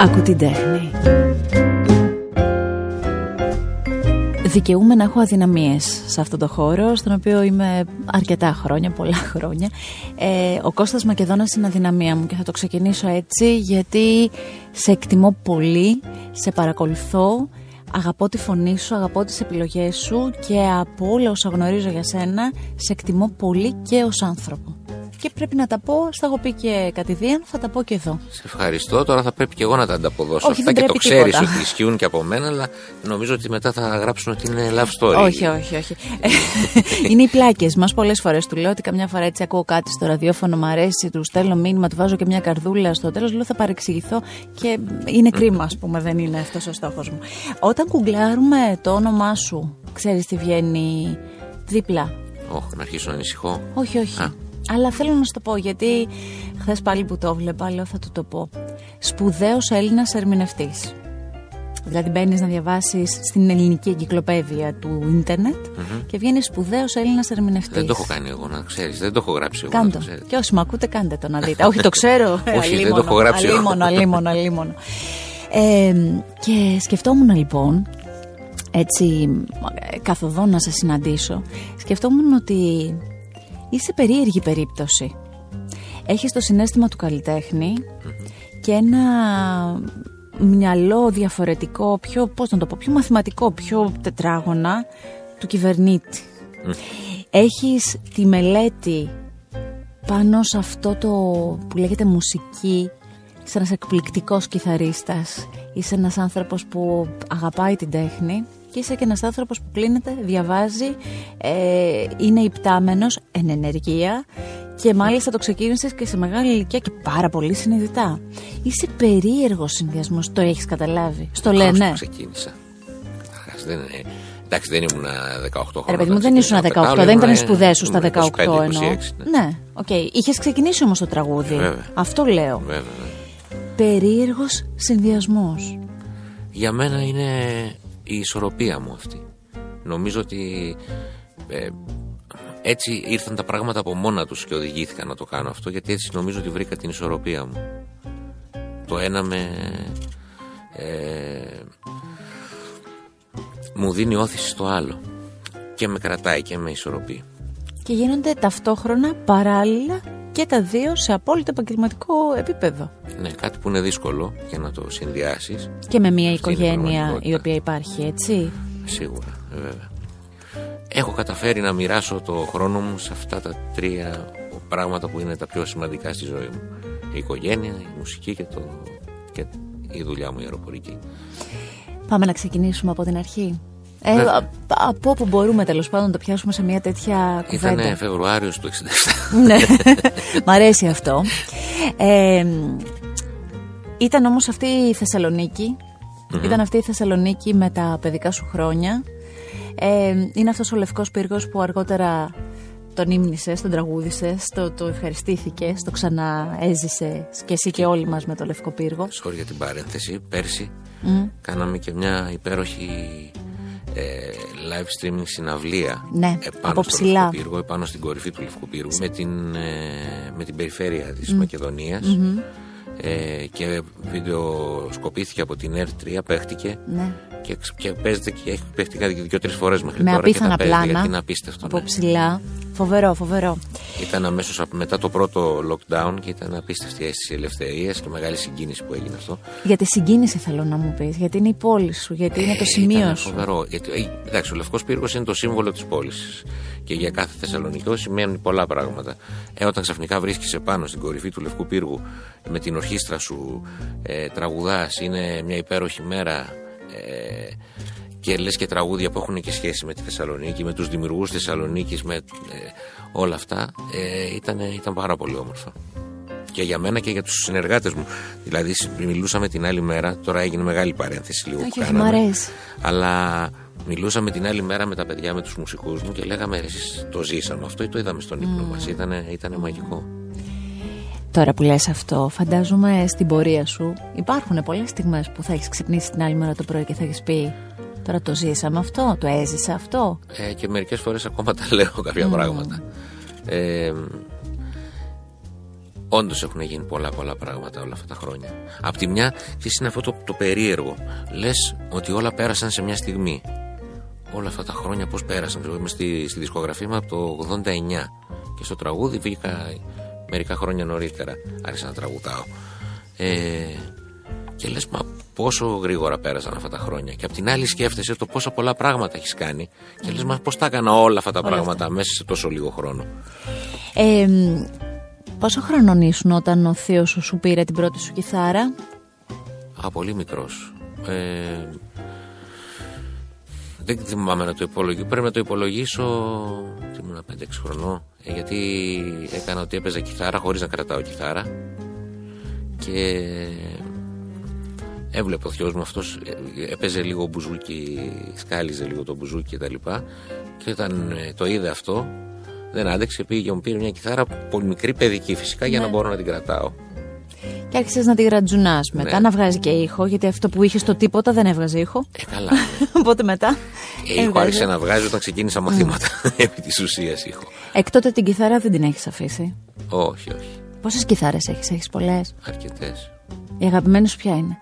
Ακού την τέχνη. Δικαιούμαι να έχω αδυναμίες σε αυτό το χώρο, στον οποίο είμαι αρκετά χρόνια, πολλά χρόνια. Ε, ο Κώστας Μακεδόνας είναι αδυναμία μου και θα το ξεκινήσω έτσι, γιατί σε εκτιμώ πολύ, σε παρακολουθώ, αγαπώ τη φωνή σου, αγαπώ τις επιλογές σου και από όλα όσα γνωρίζω για σένα, σε εκτιμώ πολύ και ως άνθρωπο και πρέπει να τα πω. Στα έχω πει και κατηδίαν, θα τα πω και εδώ. Σε ευχαριστώ. Τώρα θα πρέπει και εγώ να τα ανταποδώσω όχι, αυτά και το ξέρεις ότι ισχύουν και από μένα, αλλά νομίζω ότι μετά θα γράψουν ότι είναι love story. Όχι, όχι, όχι. είναι οι πλάκες μας. Πολλές φορές του λέω ότι καμιά φορά έτσι ακούω κάτι στο ραδιόφωνο, μου αρέσει, του στέλνω μήνυμα, του βάζω και μια καρδούλα στο τέλος. Λέω θα παρεξηγηθώ και είναι κρίμα, ας πούμε, δεν είναι αυτός ο στόχος μου. Όταν κουγκλάρουμε το όνομά σου, ξέρεις τι βγαίνει δίπλα; Όχι, να αρχίσω να ανησυχώ. Όχι, όχι. Αλλά θέλω να σου το πω γιατί χθες πάλι που το βλέπα, λέω θα του το πω. Σπουδαίος Έλληνας ερμηνευτής. Δηλαδή μπαίνεις να διαβάσεις στην ελληνική εγκυκλοπαίδεια του ιντερνετ και βγαίνεις σπουδαίος Έλληνας ερμηνευτής. Δεν το έχω κάνει εγώ, να ξέρεις. Δεν το έχω γράψει εγώ. Κάντο. Και όσοι με ακούτε, κάντε το να δείτε. Όχι, το ξέρω. Όχι, δεν το έχω γράψει εγώ. Αλίμονο, αλίμονο, αλίμονο. Ε, και σκεφτόμουν λοιπόν, έτσι καθοδόν να σε συναντήσω, σκεφτόμουν ότι Είσαι περίεργη περίπτωση. Έχεις το συνέστημα του καλλιτεχνη και ένα μυαλό διαφορετικό, πιο, πώς να το πω, πιο μαθηματικό, πιο τετράγωνα του κυβερνήτη. Έχεις τη μελέτη πάνω σε αυτό το που λέγεται μουσική Είσαι ένας εκπληκτικός κιθαρίστας Είσαι ένας άνθρωπος που αγαπάει την τέχνη και είσαι και ένας άνθρωπος που κλείνεται, διαβάζει, ε, είναι ιπτάμενος εν ενεργεία και μάλιστα το ξεκίνησες και σε μεγάλη ηλικία και πάρα πολύ συνειδητά. Είσαι περίεργος συνδυασμός, το έχεις καταλάβει. Στο λένε. Το ξεκίνησα. Δεν είναι... Εντάξει, δεν ήμουν 18 χρόνια. Ρε παιδί μου, δεν ήσουν 18, δεν ήταν οι σπουδές σου στα 18 εννοώ. Ναι, ναι OK. Okay. Είχες ξεκινήσει όμως το τραγούδι. Βέβαια. Αυτό λέω. Βέβαια. Περίεργος συνδυασμός. Για μένα είναι η ισορροπία μου αυτή. Νομίζω ότι ε, έτσι ήρθαν τα πράγματα από μόνα τους και οδηγήθηκα να το κάνω αυτό γιατί έτσι νομίζω ότι βρήκα την ισορροπία μου. Το ένα με... Ε, μου δίνει όθηση στο άλλο και με κρατάει και με ισορροπεί. Και γίνονται ταυτόχρονα παράλληλα και τα δύο σε απόλυτο επαγγελματικό επίπεδο. Ναι, κάτι που είναι δύσκολο για να το συνδυάσεις. Και με μια οικογένεια η οποία υπάρχει, έτσι. Σίγουρα, βέβαια. Έχω καταφέρει να μοιράσω το χρόνο μου σε αυτά τα τρία πράγματα που είναι τα πιο σημαντικά στη ζωή μου. Η οικογένεια, η μουσική και, το, και η δουλειά μου η αεροπορική. Πάμε να ξεκινήσουμε από την αρχή. Ε, από όπου μπορούμε τέλος πάντων να το πιάσουμε σε μια τέτοια κουβέντα. Ήταν Φεβρουάριο του 67. ναι, μ' αρέσει αυτό. Ε, ήταν όμως αυτή η θεσσαλονικη Ήταν αυτή η Θεσσαλονίκη με τα παιδικά σου χρόνια. Ε, είναι αυτός ο λευκός πύργος που αργότερα τον ύμνησες, τον τραγούδησες, το, το ευχαριστήθηκες, το ξανά έζησε και εσύ και όλοι μας με το λευκό πύργο. Σχόλια για την παρένθεση, πέρσι κάναμε και μια υπέροχη ε, live streaming συναυλία ναι, επάνω από στο ψηλά. Πύργο, επάνω στην κορυφή του Λευκού Πύργου με την, ε, με την περιφέρεια της mm. Μακεδονίας ε, και βιντεοσκοπήθηκε από την R3, παίχτηκε ναι. και, και παίζεται και έχει παίχτηκε δύο-τρεις φορές μέχρι με τώρα. Με απίθανα πλάνα. Γιατί είναι απίστευτο. Από ναι. ψηλά. Φοβερό, φοβερό. Ήταν αμέσως μετά το πρώτο lockdown και ήταν απίστευτη αίσθηση ελευθερίας και μεγάλη συγκίνηση που έγινε αυτό. Για τη συγκίνηση θέλω να μου πεις, γιατί είναι η πόλη σου, γιατί είναι το ε, σημείο ήταν σου. Φοβερό. Γιατί, ε, εντάξει, ο Λευκός Πύργος είναι το σύμβολο της πόλης. Και για κάθε Θεσσαλονικό σημαίνει πολλά πράγματα. Ε, όταν ξαφνικά βρίσκει επάνω στην κορυφή του Λευκού Πύργου με την ορχήστρα σου, ε, τραγουδάς, είναι μια υπέροχη μέρα. Ε, και λες και τραγούδια που έχουν και σχέση με τη Θεσσαλονίκη, με τους δημιουργούς Θεσσαλονίκης, με ε, όλα αυτά, ε, ήταν, ήταν πάρα πολύ όμορφα. Και για μένα και για τους συνεργάτες μου. Δηλαδή μιλούσαμε την άλλη μέρα, τώρα έγινε μεγάλη παρένθεση λίγο που κάναμε. Αλλά μιλούσαμε την άλλη μέρα με τα παιδιά, με τους μουσικούς μου και λέγαμε εσείς το ζήσαμε αυτό ή το είδαμε στον ύπνο mm. μας. Ήτανε, ήτανε μαγικό. Τώρα που λες αυτό, φαντάζομαι στην πορεία σου υπάρχουν πολλές στιγμές που θα έχεις ξυπνήσει την άλλη μέρα το πρωί και θα έχεις πει Τώρα το ζήσαμε αυτό, το έζησα αυτό. Ε, και μερικές φορές ακόμα τα λέω κάποια πράγματα. Ε, Όντως έχουν γίνει πολλά πολλά πράγματα όλα αυτά τα χρόνια. Απ' τη μια, και είναι αυτό το, το περίεργο. Λες ότι όλα πέρασαν σε μια στιγμή. Όλα αυτά τα χρόνια πώς πέρασαν. Εγώ είμαι στη, στη δισκογραφία μου από το 89 και στο τραγούδι βγήκα μερικά χρόνια νωρίτερα. Άρχισα να τραγουδάω. Ε, και λες, μα πόσο γρήγορα πέρασαν αυτά τα χρόνια. Και απ' την άλλη σκέφτεσαι το πόσα πολλά πράγματα έχεις κάνει. Και λες, μα πώς τα έκανα όλα αυτά τα πράγματα μέσα σε τόσο λίγο χρόνο. Ε, πόσο χρονών ήσουν όταν ο θείος σου σου πήρε την πρώτη σου κιθάρα; Α, πολύ μικρός. Ε, δεν θυμάμαι να το υπολογίσω. Πρέπει να το υπολογίσω. Τι ήμουν 5-6 χρονών. Ε, γιατί έκανα ότι έπαιζα κιθάρα χωρίς να κρατάω κιθάρα. Και έβλεπε ο θειός μου αυτός ε, έπαιζε λίγο μπουζούκι, σκάλιζε λίγο το μπουζούκι κτλ. Και, και όταν ε, το είδε αυτό, δεν άντεξε, πήγε και μου πήρε μια κιθάρα πολύ μικρή, παιδική φυσικά, για να Ναι. μπορώ να την κρατάω. Και άρχισες να τη γρατζουνάς μετά, Ναι. να βγάζει και ήχο, γιατί αυτό που είχε στο τίποτα δεν έβγαζε ήχο. Ε, καλά. ναι. Οπότε μετά. Ε, ήχο έβγαζε. άρχισε να βγάζει όταν ξεκίνησα μαθήματα. Επί της ουσίας ήχο. Εκ τότε την κιθάρα δεν την έχεις αφήσει; Όχι, όχι. Πόσες κιθάρες έχεις, έχεις πολλές; Αρκετές. Η αγαπημένη σου ποια είναι;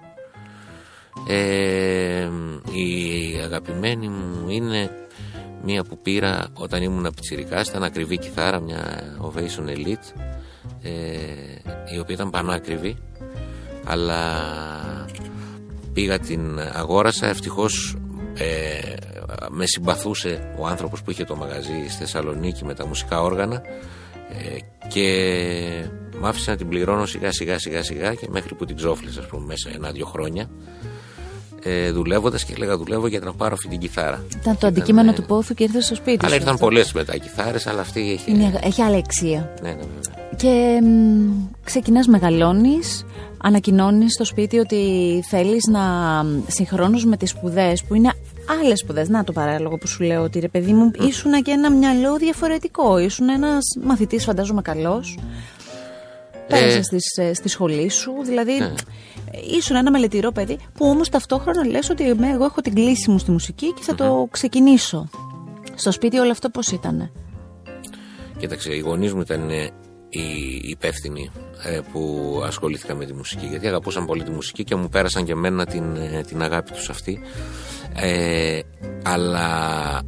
Ε, η αγαπημένη μου είναι μία που πήρα όταν ήμουν πιτσιρικάς ήταν ακριβή κιθάρα, μια Ovation Elite ε, η οποία ήταν πανάκριβη αλλά πήγα την αγόρασα. Ευτυχώς ε, με συμπαθούσε ο άνθρωπος που είχε το μαγαζί στη Θεσσαλονίκη με τα μουσικά όργανα ε, και μ' άφησε να την πληρώνω σιγά σιγά σιγά σιγά και μέχρι που την ξόφλησα ας πούμε μέσα ένα-δυο χρόνια ε, δουλεύοντας και έλεγα δουλεύω για να πάρω αυτή την κιθάρα. Ήταν το αντικείμενο του πόθου και ήρθε στο σπίτι Αλλά σου. ήρθαν πολλές μετά κιθάρες αλλά αυτή έχει. Είναι- έχει άλλη αξία. Ναι, ναι, βέβαια. Και ξεκινάς μεγαλώνεις, ανακοινώνεις στο σπίτι ότι θέλεις να συγχρόνως με τις σπουδές που είναι άλλες σπουδές. Να το παράλογο που σου λέω ότι ρε παιδί μου, ήσουν και ένα μυαλό διαφορετικό. Ήσουν ένας μαθητής, φαντάζομαι, καλός. Πέρασε στις, ε, στη σχολή σου, δηλαδή ήσουν ένα μελετηρό παιδί που όμως ταυτόχρονα λες ότι εμέ- εγώ έχω την κλίση μου στη μουσική και θα το ξεκινήσω. Στο σπίτι όλο αυτό πώς ήτανε; Κοίταξε, οι γονείς μου ήταν ε, οι υπεύθυνοι ε, που ασχολήθηκαν με τη μουσική γιατί αγαπούσαν πολύ τη μουσική και μου πέρασαν και εμένα την, ε, την αγάπη τους αυτή ε, αλλά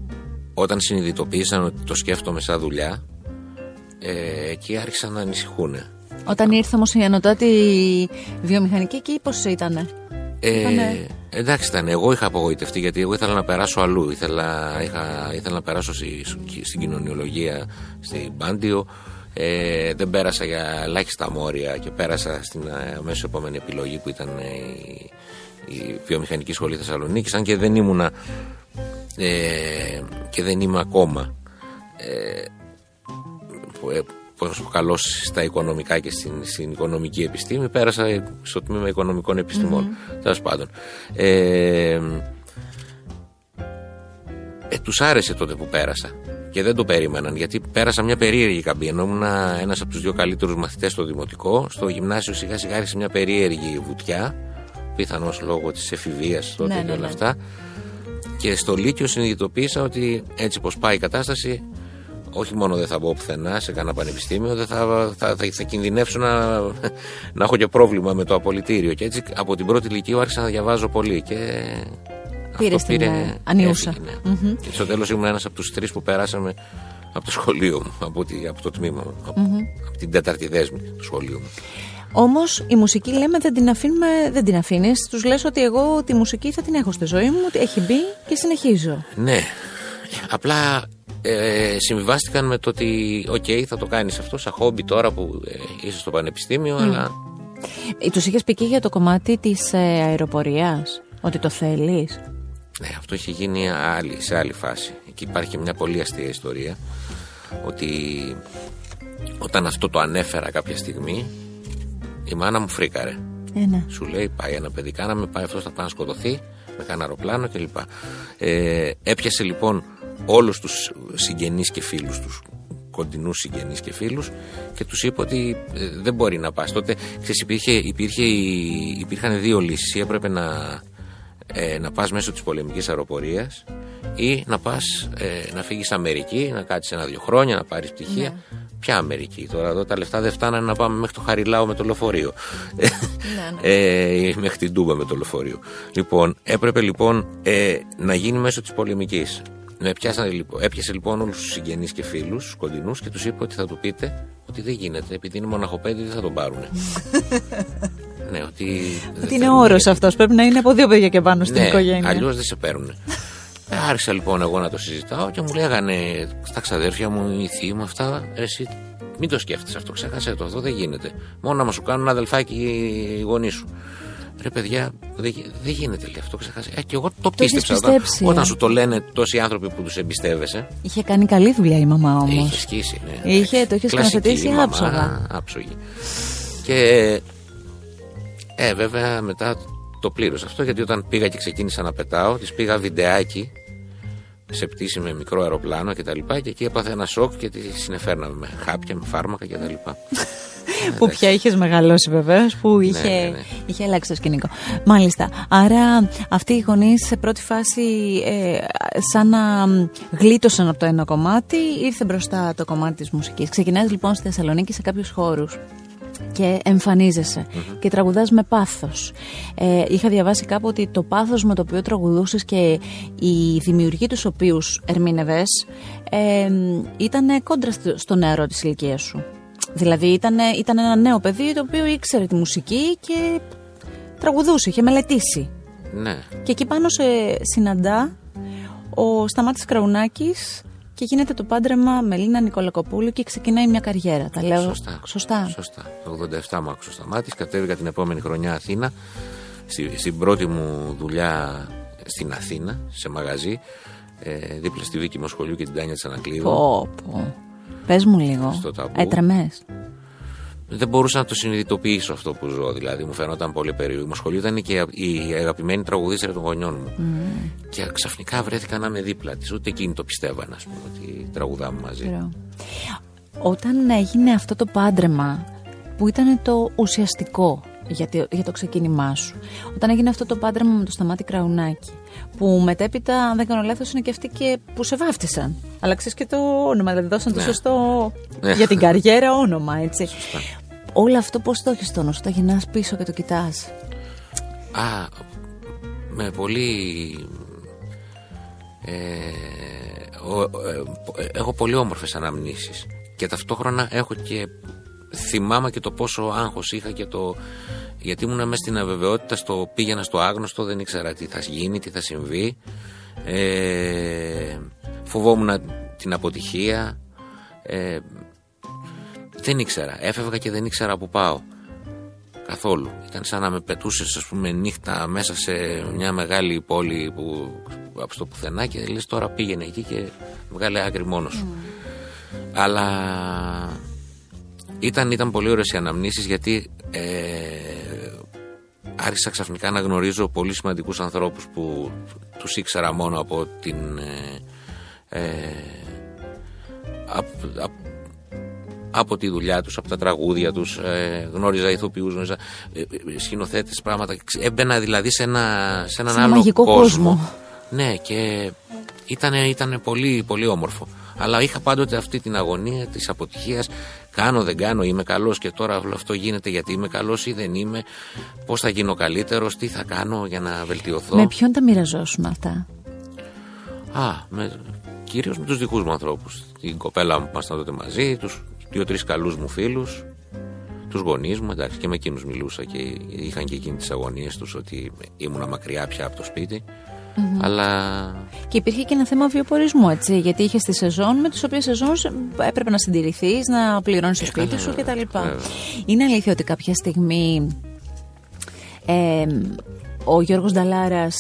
όταν συνειδητοποίησαν ότι το σκέφτομαι σαν δουλειά ε, εκεί άρχισαν να ανησυχούν Όταν ήρθε όμως η ανωτάτη βιομηχανική εκεί πώς ήτανε; Ε, Ήτανε- εντάξει ήταν, εγώ είχα απογοητευτεί γιατί εγώ ήθελα να περάσω αλλού. Ήθελα, είχα, ήθελα να περάσω στη, στην κοινωνιολογία, στην Πάντιο. Ε, δεν πέρασα για ελάχιστα μόρια και πέρασα στην ε, αμέσως επόμενη επιλογή που ήταν ε, η, η βιομηχανική σχολή Θεσσαλονίκης. Αν και δεν ήμουνα ε, και δεν είμαι ακόμα ε, που- ε, πώς να σου πω, καλός στα οικονομικά και στην, στην οικονομική επιστήμη πέρασα στο τμήμα οικονομικών επιστημών τέλος πάντων. Ε, ε, τους άρεσε τότε που πέρασα και δεν το περίμεναν γιατί πέρασα μια περίεργη καμπή. Ενώ ήμουν ένας από τους δύο καλύτερους μαθητές στο δημοτικό στο γυμνάσιο σιγά σιγά άρχισε μια περίεργη βουτιά πιθανώς λόγω της εφηβείας τότε Ναι, και ναι, όλα ναι. αυτά. Και στο Λύκειο συνειδητοποίησα ότι έτσι πως πάει η κατάσταση όχι μόνο δεν θα μπω πουθενά σε κανένα πανεπιστήμιο, δεν θα, θα, θα, θα κινδυνεύσω να, να έχω και πρόβλημα με το απολυτήριο. Και έτσι από την πρώτη ηλικία άρχισα να διαβάζω πολύ. Και Πήρες την, ε, ανιούσα. έφυγε, ναι. Και στο τέλος ήμουν ένας από τους τρεις που περάσαμε από το σχολείο μου, από, τη, από το τμήμα μου, από, από την τέταρτη δέσμη του σχολείου μου. Όμως η μουσική λέμε δεν την, αφήνουμε, δεν την αφήνεις. Τους λες ότι εγώ τη μουσική θα την έχω στη ζωή μου, ότι έχει μπει και συνεχίζω. Ναι, απλά ε, συμβιβάστηκαν με το ότι, οκ, θα το κάνεις αυτό σαν χόμπι τώρα που ε, είσαι στο πανεπιστήμιο, αλλά Ε, Τους είχες πει και για το κομμάτι της ε, αεροπορίας, ότι το θέλεις; Ναι, αυτό είχε γίνει άλλη, σε άλλη φάση. Εκεί υπάρχει και μια πολύ αστεία ιστορία ότι όταν αυτό το ανέφερα κάποια στιγμή η μάνα μου φρίκαρε. Ε, ναι. Σου λέει πάει ένα παιδί, κάναμε, πάει αυτός θα πάει να σκοτωθεί με κανένα αεροπλάνο κλπ. Ε, έπιασε λοιπόν όλους τους συγγενείς και φίλους τους κοντινούς συγγενείς και φίλους και τους είπε ότι ε, δεν μπορεί να πας. Τότε ξέρεις, υπήρχε, υπήρχε, η- υπήρχαν δύο λύσεις. Ή έπρεπε να, ε, να πας μέσω της πολεμικής αεροπορίας ή να πας ε, να φύγεις Αμερική, να κάτσεις ένα-δύο χρόνια, να πάρεις πτυχία. Ποια Αμερική τώρα, εδώ τα λεφτά δεν φτάνανε να πάμε μέχρι το Χαριλάου με το λεωφορείο. Ναι, ναι. Ε, μέχρι την Τούμπα με το λεωφορείο. Λοιπόν, έπρεπε λοιπόν ε, να γίνει μέσω της πολεμικής. Με πιάσανε, λοιπόν, έπιασε λοιπόν όλους τους συγγενείς και φίλους κοντινούς και τους είπε ότι θα του πείτε ότι δεν γίνεται. Επειδή είναι μοναχοπέδι, δεν θα τον πάρουν. ναι, ότι. Ότι είναι όρος αυτός. Πρέπει να είναι από δύο παιδιά και πάνω στην ναι, οικογένεια. Αλλιώς δεν σε παίρνουν. Ε, Άρχισα λοιπόν εγώ να το συζητάω και μου λέγανε στα ξαδέρφια μου, οι θείοι μου αυτά, «Ρε εσύ μην το σκέφτεσαι αυτό, ξέχασε το, αυτό δεν γίνεται. Μόνο να μα σου κάνουν αδελφάκι οι γονείς σου. Ρε παιδιά, δεν γι- δεν γίνεται λέει αυτό, ξεχάσει. Ε, και εγώ το πίστεψα. Όταν, πιστέψει, ε; όταν σου το λένε τόσοι άνθρωποι που τους εμπιστεύεσαι. Είχε κάνει καλή δουλειά η μαμά όμω. Είχε σκίσει, ναι. Είχε, εντάξει. το είχε Κλασική σκηνοθετήσει μαμά, άψογα. άψογη. Και ε, βέβαια μετά το πλήρωσα αυτό γιατί όταν πήγα και ξεκίνησα να πετάω, της πήγα βιντεάκι σε πτήση με μικρό αεροπλάνο και τα λοιπά και εκεί έπαθε ένα σοκ και τη συνεφέρναμε με χάπια, με φάρμακα και τα λοιπά. Που πια είχες μεγαλώσει βεβαίως, που είχε, ναι, ναι. είχε αλλάξει το σκηνικό. Μάλιστα. Άρα αυτοί οι γονείς σε πρώτη φάση, ε, σαν να μ, γλίτωσαν από το ένα κομμάτι, ήρθε μπροστά το κομμάτι της μουσικής. Ξεκινάς λοιπόν στη Θεσσαλονίκη σε κάποιους χώρους και εμφανίζεσαι και τραγουδάς με πάθος. Ε, είχα διαβάσει κάπου ότι το πάθος με το οποίο τραγουδούσες και οι δημιουργοί τους οποίους ερμήνευες ε, ήταν κόντρα στο- στο νεαρό της ηλικίας σου. Δηλαδή ήταν, ήταν ένα νέο παιδί το οποίο ήξερε τη μουσική και τραγουδούσε, είχε μελετήσει. ναι. Και εκεί πάνω σε συναντά ο Σταμάτης Κραουνάκης και γίνεται το πάντρεμα με Λίνα Νικολακοπούλου και ξεκινάει μια καριέρα. Τα λέω Σωστά. σωστά. Σωστά. Το 87 μου άκουσε ο Σταμάτης, κατέβηκα την επόμενη χρονιά Αθήνα. Στη, στην πρώτη μου δουλειά στην Αθήνα, σε μαγαζί, ε, δίπλα στη Βίκη μου σχολείου και την Τάνια της Ανακλείδου. Πω, πω. Πες μου λίγο. Στο ταμπού. Έτρεμες. Δεν μπορούσα να το συνειδητοποιήσω αυτό που ζω, δηλαδή μου φαίνονταν πολύ περίεργο. Η σχολείο ήταν και η αγαπημένη τραγουδίστρια των γονιών μου. Και ξαφνικά βρέθηκα να είμαι δίπλα της. Ούτε εκείνη το πιστεύανε, ας πούμε, ότι τραγουδάμε μαζί. Ωραίο. Όταν έγινε αυτό το πάντρεμα που ήταν το ουσιαστικό για το, για το ξεκίνημά σου. Όταν έγινε αυτό το πάντρεμα με το Σταμάτη Κραουνάκη, που μετέπειτα, αν δεν κάνω λάθος, είναι και αυτοί και που σε βάφτισαν. Αλλά ξέρεις και το όνομα, δηλαδή δώσαν το Ναι. σωστό Ναι. για την καριέρα όνομα, έτσι. Όλο αυτό πώς το έχεις στο νου σου, τα γυρνάς πίσω και το κοιτάς; Α, με πολύ. Ε, ο- ε, έχω πολύ όμορφες αναμνήσεις και ταυτόχρονα έχω και θυμάμαι και το πόσο άγχος είχα και το γιατί ήμουν μέσα στην αβεβαιότητα στο πήγαινα στο άγνωστο δεν ήξερα τι θα γίνει, τι θα συμβεί. Ε, φοβόμουν την αποτυχία. Ε, δεν ήξερα, έφευγα και δεν ήξερα που πάω. Καθόλου. Ήταν σαν να με πετούσες, ας πούμε, νύχτα μέσα σε μια μεγάλη πόλη που, από στο πουθενά και λες τώρα πήγαινε εκεί και βγάλε άκρη μόνος σου. Αλλά ήταν, ήταν πολύ ωραίες οι αναμνήσεις γιατί ε, άρχισα ξαφνικά να γνωρίζω πολύ σημαντικούς ανθρώπους που τους ήξερα μόνο από την... Ε, ε, απ- απ- από τη δουλειά τους, από τα τραγούδια τους, ε, γνώριζα ηθοποιούς, γνώριζα ε, ε, σκηνοθέτες, πράγματα. Ξε- Έμπαινα δηλαδή σε, ένα, σε έναν Σε ένα άλλο μαγικό κόσμο. Ναι, και ήταν ήτανε πολύ, πολύ όμορφο. Αλλά είχα πάντοτε αυτή την αγωνία της αποτυχίας. Κάνω, δεν κάνω, είμαι καλός και τώρα όλο αυτό γίνεται γιατί είμαι καλός ή δεν είμαι. Πώς θα γίνω καλύτερος, τι θα κάνω για να βελτιωθώ. Με ποιον τα μοιραζόσουν αυτά; Α, με, κυρίως με τους δικούς μου ανθρώπους. Την κοπέλα μου ήμασταν τότε μαζί, τους δύο-τρεις καλούς μου φίλους, τους γονείς μου, εντάξει, και με εκείνους μιλούσα και είχαν και εκείνοι τις αγωνίες τους ότι ήμουνα μακριά πια από το σπιτι Αλλά Και υπήρχε και ένα θέμα βιοπορισμού, έτσι. Γιατί είχες τη σεζόν με τις οποίες σεζόν έπρεπε να συντηρηθείς, να πληρώνεις το σπίτι καλά, σου κτλ. βέβαια. Είναι αλήθεια ότι κάποια στιγμή ε, ο Γιώργος Νταλάρας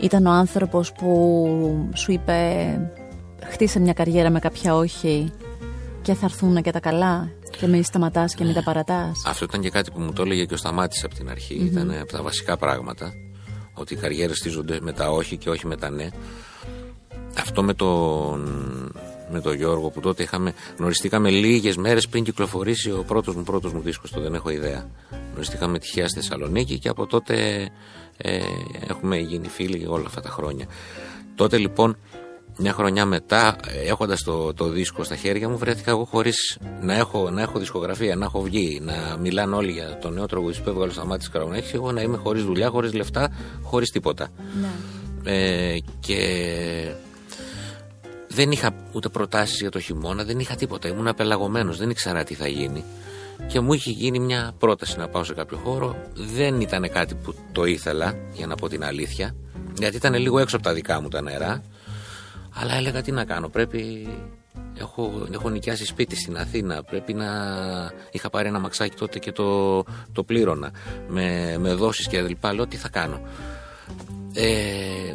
ήταν ο άνθρωπος που σου είπε χτίσε μια καριέρα με κάποια όχι και θα έρθουν και τα καλά και μην σταματάς και μην τα παρατάς. αυτό ήταν και κάτι που μου το έλεγε και ο Σταμάτης από την αρχη Ήταν από τα βασικά πράγματα. Ότι οι καριέρες στίζονται με τα όχι και όχι με τα ναι. Αυτό με τον, με τον Γιώργο που τότε είχαμε, γνωριστήκαμε λίγες μέρες πριν κυκλοφορήσει ο πρώτος μου πρώτος μου δίσκος, το δεν έχω ιδέα. Γνωριστήκαμε τυχαία στη Θεσσαλονίκη και από τότε ε, έχουμε γίνει φίλοι όλα αυτά τα χρόνια. Τότε λοιπόν μια χρονιά μετά, έχοντας το, το δίσκο στα χέρια μου, βρέθηκα εγώ χωρίς να έχω, να έχω δισκογραφία, να έχω βγει, να μιλάνε όλοι για τον νέο τραγουδιστή που έβγαλε στα μάτια της Εγώ να είμαι χωρίς δουλειά, χωρίς λεφτά, χωρίς τίποτα. Ναι. Ε, και δεν είχα ούτε προτάσεις για το χειμώνα, δεν είχα τίποτα. Ήμουν απελαγωμένος, δεν ήξερα τι θα γίνει. Και μου είχε γίνει μια πρόταση να πάω σε κάποιο χώρο. Δεν ήταν κάτι που το ήθελα, για να πω την αλήθεια. Γιατί ήταν λίγο έξω από τα δικά μου τα νερά. Αλλά έλεγα τι να κάνω. Πρέπει. Έχω, έχω νοικιάσει σπίτι στην Αθήνα. Πρέπει να. Είχα πάρει ένα μαξάκι τότε και το, το πλήρωνα. Με, με δόσεις και λοιπά. Λέω τι θα κάνω. Ε,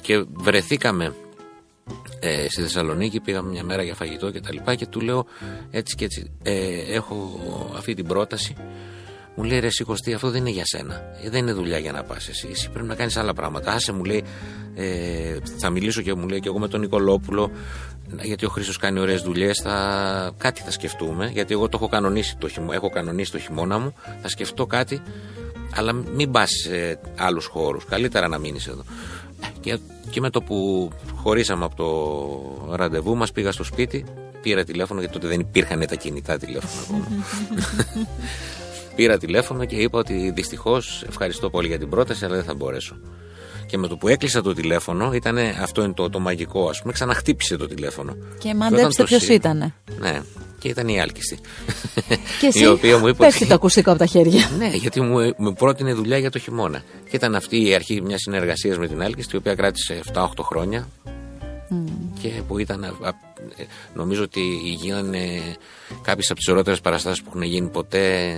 και βρεθήκαμε ε, στη Θεσσαλονίκη, πήγαμε μια μέρα για φαγητό και τα λοιπά και του λέω έτσι και έτσι, ε, έχω αυτή την πρόταση. Μου λέει ρε εσύ αυτό δεν είναι για σένα. Ε, δεν είναι δουλειά για να πας εσύ. Εσύ πρέπει να κάνεις άλλα πράγματα. Άσε μου λέει, ε, θα μιλήσω και μου λέει και εγώ με τον Νικολόπουλο γιατί ο Χρήστος κάνει ωραίες δουλειές θα... κάτι θα σκεφτούμε γιατί εγώ το έχω κανονίσει το, χειμώ... έχω κανονίσει το χειμώνα μου θα σκεφτώ κάτι αλλά μην πας σε άλλους χώρους καλύτερα να μείνεις εδώ και, και με το που χωρίσαμε από το ραντεβού μας πήγα στο σπίτι πήρα τηλέφωνο γιατί τότε δεν υπήρχαν τα κινητά τηλέφωνα ακόμα πήρα τηλέφωνο και είπα ότι δυστυχώς ευχαριστώ πολύ για την πρόταση αλλά δεν θα μπορέσω και με το που έκλεισα το τηλέφωνο, ήταν αυτό είναι το, το μαγικό, ας πούμε, ξαναχτύπησε το τηλέφωνο. Και μαντέψτε ποιος ήταν. Ναι, και ήταν η Άλκηστη. Και εσύ, η οποία μου είπε πέφτει το ακουστικό από τα χέρια. Ναι, γιατί μου, μου πρότεινε δουλειά για το χειμώνα. Και ήταν αυτή η αρχή μιας συνεργασίας με την Άλκηστη, η οποία κράτησε 7-8 χρόνια. Mm. Και που ήταν. Νομίζω ότι γίνανε κάποιες από τις ωραιότερες παραστάσεις που έχουν γίνει ποτέ